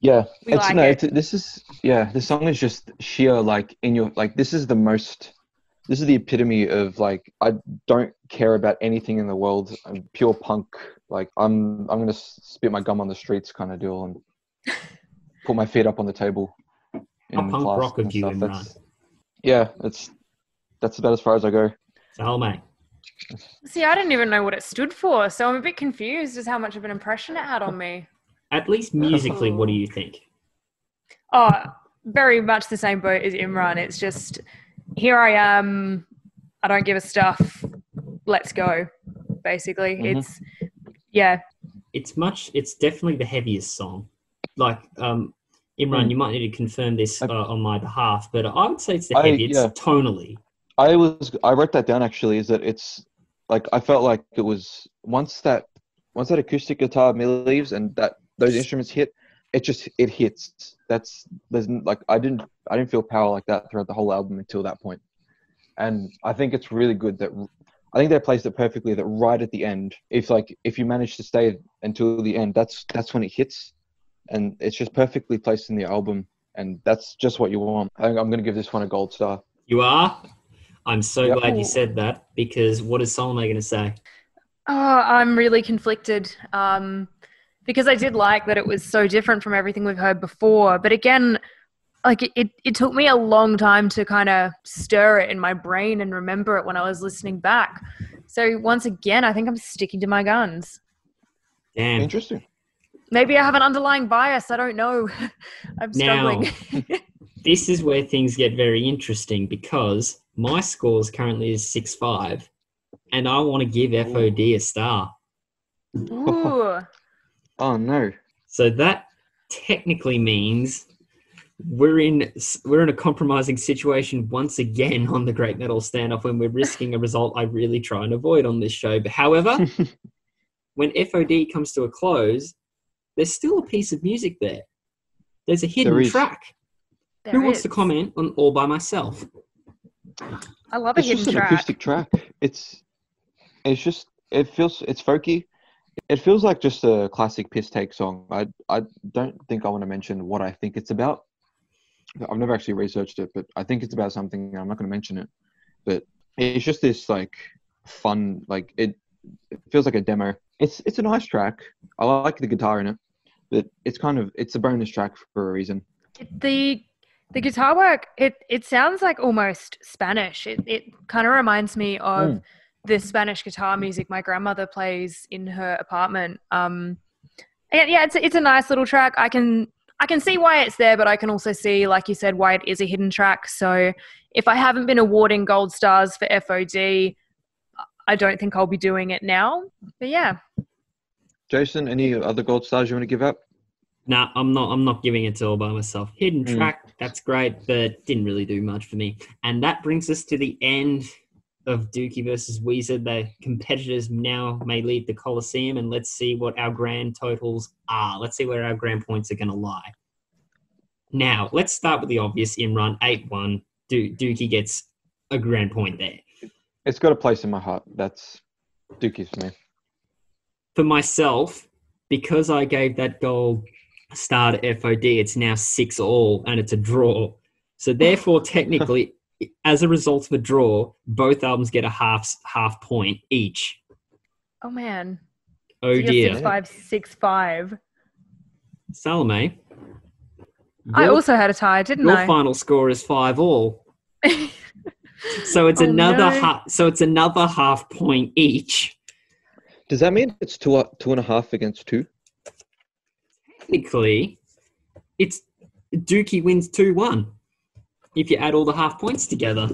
[SPEAKER 3] Yeah,
[SPEAKER 2] We
[SPEAKER 3] it's
[SPEAKER 2] like
[SPEAKER 3] no.
[SPEAKER 2] it.
[SPEAKER 3] It's, this is yeah. The song is just sheer like in your like. This is the most. This is the epitome of like I don't care about anything in the world. I'm pure punk. Like I'm I'm gonna spit my gum on the streets kind of deal and put my feet up on the table.
[SPEAKER 1] How
[SPEAKER 3] in
[SPEAKER 1] punk
[SPEAKER 3] class
[SPEAKER 1] rock of
[SPEAKER 3] and
[SPEAKER 1] you,
[SPEAKER 3] stuff.
[SPEAKER 1] Imran.
[SPEAKER 3] That's, yeah, that's that's about as far as I go.
[SPEAKER 1] Salomae.
[SPEAKER 2] See, I didn't even know what it stood for, so I'm a bit confused as how much of an impression it had on me.
[SPEAKER 1] At least musically, what do you think?
[SPEAKER 2] Oh, very much the same boat as Imran. It's just here I am. I don't give a stuff. Let's go. Basically,
[SPEAKER 3] Mhm.
[SPEAKER 2] it's yeah.
[SPEAKER 1] It's much. It's definitely the heaviest song. Like um, Imran,
[SPEAKER 3] Hmm.
[SPEAKER 1] you might need to confirm this uh, on my behalf, but I would say it's the
[SPEAKER 3] I-
[SPEAKER 1] heaviest
[SPEAKER 3] yeah.
[SPEAKER 1] tonally.
[SPEAKER 3] I was I wrote that down actually. Is that it's like I felt like it was once that once that acoustic guitar leaves and that those instruments hit, it just it hits. That's there's like I didn't I didn't feel power like that throughout the whole album until that point, and I think it's really good that I think they placed it perfectly. That right at the end, if like if you manage to stay until the end, that's that's when it hits, and it's just perfectly placed in the album, and that's just what you want. I think I'm gonna give this one a gold star.
[SPEAKER 1] You are. I'm so
[SPEAKER 3] Yep.
[SPEAKER 1] glad you said that because what is Salomae going to say?
[SPEAKER 2] Oh, I'm really conflicted um, because I did like that it was so different from everything we've heard before. But again, like it, it, it took me a long time to kind of stir it in my brain and remember it when I was listening back. So once again, I think I'm sticking to my guns.
[SPEAKER 1] Damn.
[SPEAKER 3] Interesting.
[SPEAKER 2] Maybe I have an underlying bias. I don't know. <laughs> I'm
[SPEAKER 1] Now-
[SPEAKER 2] struggling. <laughs>
[SPEAKER 1] This is where things get very interesting because my scores currently is six five, and I want to give FOD a star.
[SPEAKER 2] Ooh. <laughs>
[SPEAKER 3] Oh no.
[SPEAKER 1] So that technically means we're in we're in a compromising situation once again on the Great Metal Standoff when we're risking a result I really try and avoid on this show. But however, <laughs> when FOD comes to a close, there's still a piece of music there. There's a hidden
[SPEAKER 3] There is.
[SPEAKER 1] track.
[SPEAKER 2] There
[SPEAKER 1] Who wants to comment on All by Myself?
[SPEAKER 2] I love a
[SPEAKER 3] it's
[SPEAKER 2] hidden
[SPEAKER 3] just an
[SPEAKER 2] track.
[SPEAKER 3] acoustic track. It's it's just it feels it's folky. It feels like just a classic piss take song. I I don't think I want to mention what I think it's about. I've never actually researched it, but I think it's about something. I'm not going to mention it, but it's just this like fun like it. It feels like a demo. It's it's a nice track. I like the guitar in it, but it's kind of it's a bonus track for a reason.
[SPEAKER 2] The the guitar work it it sounds like almost spanish it, it kind of reminds me of
[SPEAKER 3] Mm.
[SPEAKER 2] the spanish guitar music my grandmother plays in her apartment um yeah it's it's a nice little track i can i can see why it's there but i can also see like you said why it is a hidden track so if i haven't been awarding gold stars for fod i don't think i'll be doing it now but yeah
[SPEAKER 3] Jason, any other gold stars you want to give up?
[SPEAKER 1] Nah, I'm not. I'm not giving it to all by myself. Hidden
[SPEAKER 3] Mm.
[SPEAKER 1] track, that's great, but didn't really do much for me. And that brings us to the end of Dookie versus Weezer. The competitors now may leave the Coliseum, and let's see what our grand totals are. Let's see where our grand points are going to lie. Now, let's start with the obvious. Imran eight one. Do- Dookie gets a grand point there.
[SPEAKER 3] It's got a place in my heart. That's Dookie's for me.
[SPEAKER 1] for myself, because I gave that goal star to FOD, it's now six all and it's a draw. So therefore, technically, as a result of a draw, both albums get a half half point each.
[SPEAKER 2] oh man
[SPEAKER 1] Oh
[SPEAKER 2] So you're
[SPEAKER 1] dear,
[SPEAKER 2] six five six five
[SPEAKER 1] Salomae. Eh?
[SPEAKER 2] i
[SPEAKER 1] your-
[SPEAKER 2] also had a tie didn't
[SPEAKER 1] your
[SPEAKER 2] i Your
[SPEAKER 1] final score is five all. <laughs> So it's
[SPEAKER 2] Oh,
[SPEAKER 1] another
[SPEAKER 2] no.
[SPEAKER 1] ha- so it's another half point each.
[SPEAKER 3] Does that mean it's two two and a half against two?
[SPEAKER 1] Technically, it's Dookie wins two one. If you add all the half points together.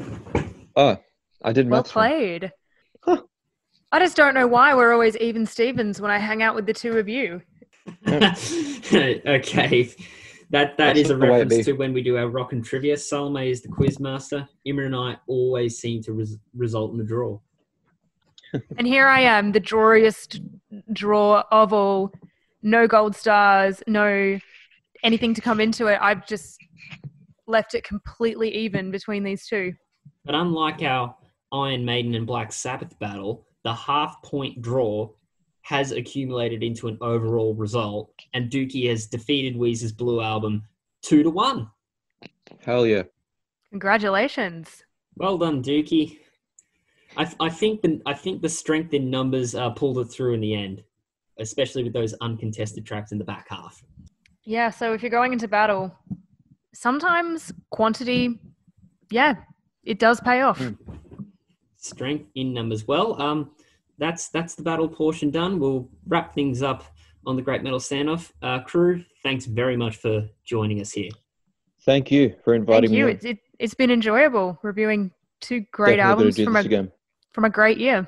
[SPEAKER 3] Oh, I did
[SPEAKER 2] Well
[SPEAKER 3] maths wrong.
[SPEAKER 2] played.
[SPEAKER 3] Huh.
[SPEAKER 2] I just don't know why we're always even Stevens when I hang out with the two of you. <laughs>
[SPEAKER 1] okay. That that
[SPEAKER 3] That's
[SPEAKER 1] is a
[SPEAKER 3] the way it
[SPEAKER 1] reference to when we do our rock and trivia. Salomae is the quiz master. Imran and I always seem to res- result in the draw. <laughs>
[SPEAKER 2] And here I am, the drawiest draw of all. No gold stars, no anything to come into it. I've just left it completely even between these two.
[SPEAKER 1] But unlike our Iron Maiden and Black Sabbath battle, the half point draw
[SPEAKER 5] has accumulated into an overall result, and Dookie has defeated Weezer's Blue Album two to one.
[SPEAKER 3] Hell yeah.
[SPEAKER 2] Congratulations.
[SPEAKER 5] Well done, Dookie. I, th- I think the I think the strength in numbers uh, pulled it through in the end, especially with those uncontested tracks in the back half.
[SPEAKER 2] Yeah, so if you're going into battle, sometimes quantity, yeah, it does pay off.
[SPEAKER 3] Mm.
[SPEAKER 5] Strength in numbers. Well, um, that's that's the battle portion done. We'll wrap things up on the Great Metal Standoff. Uh, crew, thanks very much for joining us here.
[SPEAKER 3] Thank you for inviting
[SPEAKER 2] Thank you.
[SPEAKER 3] me. on.
[SPEAKER 2] It's, it, it's been enjoyable reviewing two great
[SPEAKER 3] Definitely
[SPEAKER 2] albums from a,
[SPEAKER 3] again.
[SPEAKER 2] from a great year.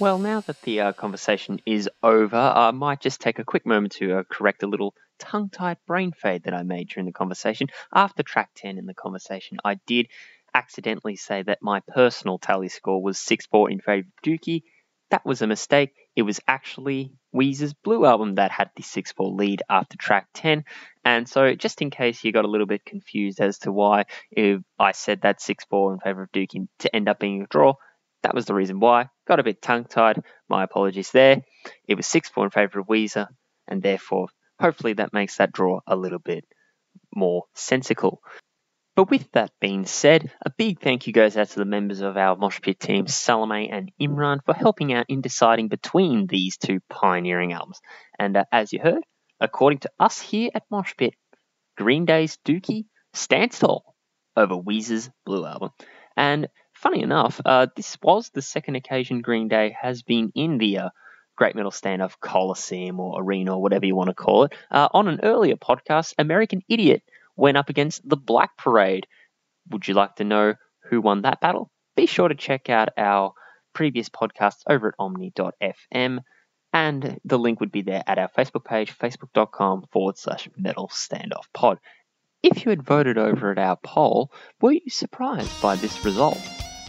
[SPEAKER 1] Well, now that the uh, conversation is over, I might just take a quick moment to uh, correct a little tongue tied brain fade that I made during the conversation. After track 10 in the conversation, I did accidentally say that my personal tally score was 6 4 in favour of Dookie. That was a mistake. It was actually Weezer's Blue album that had the 6 4 lead after track 10. And so, just in case you got a little bit confused as to why I said that 6 4 in favour of Dookie to end up being a draw, that was the reason why. Got a bit tongue tied. My apologies there. It was 6 4 in favour of Weezer, and therefore, hopefully, that makes that draw a little bit more sensical. But with that being said, a big thank you goes out to the members of our Mosh Pit team, Salomae and Imran, for helping out in deciding between these two pioneering albums. And uh, as you heard, according to us here at Mosh Pit, Green Day's Dookie stands tall over Weezer's Blue album. And funny enough, uh, this was the second occasion Green Day has been in the uh, Great Metal Standoff Coliseum or Arena or whatever you want to call it. Uh, on an earlier podcast, American Idiot went up against the Black Parade. Would you like to know who won that battle? Be sure to check out our previous podcasts over at omny.fm. And the link would be there at our Facebook page, facebook.com forward slash metal standoff pod. If you had voted over at our poll, were you surprised by this result?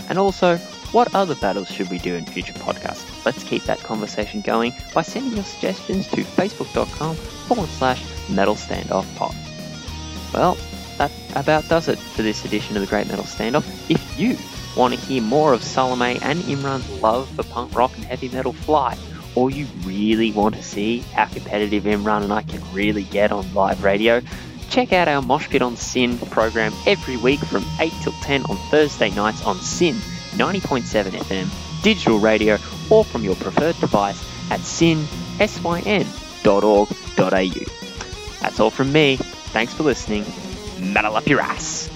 [SPEAKER 1] And also, what other battles should we do in future podcasts? Let's keep that conversation going by sending your suggestions to facebook.com forward slash metal standoff pod. Well, that about does it for this edition of the Great Metal Standoff. If you want to hear more of Salomae and Imran's love for punk rock and heavy metal fly, or you really want to see how competitive Imran and I can really get on live radio, check out our Mosh Pit on SYN program every week from 8 till 10 on Thursday nights on SYN 90.7 FM, digital radio, or from your preferred device at sin.syn.org.au. That's all from me. Thanks for listening. Metal up your ass.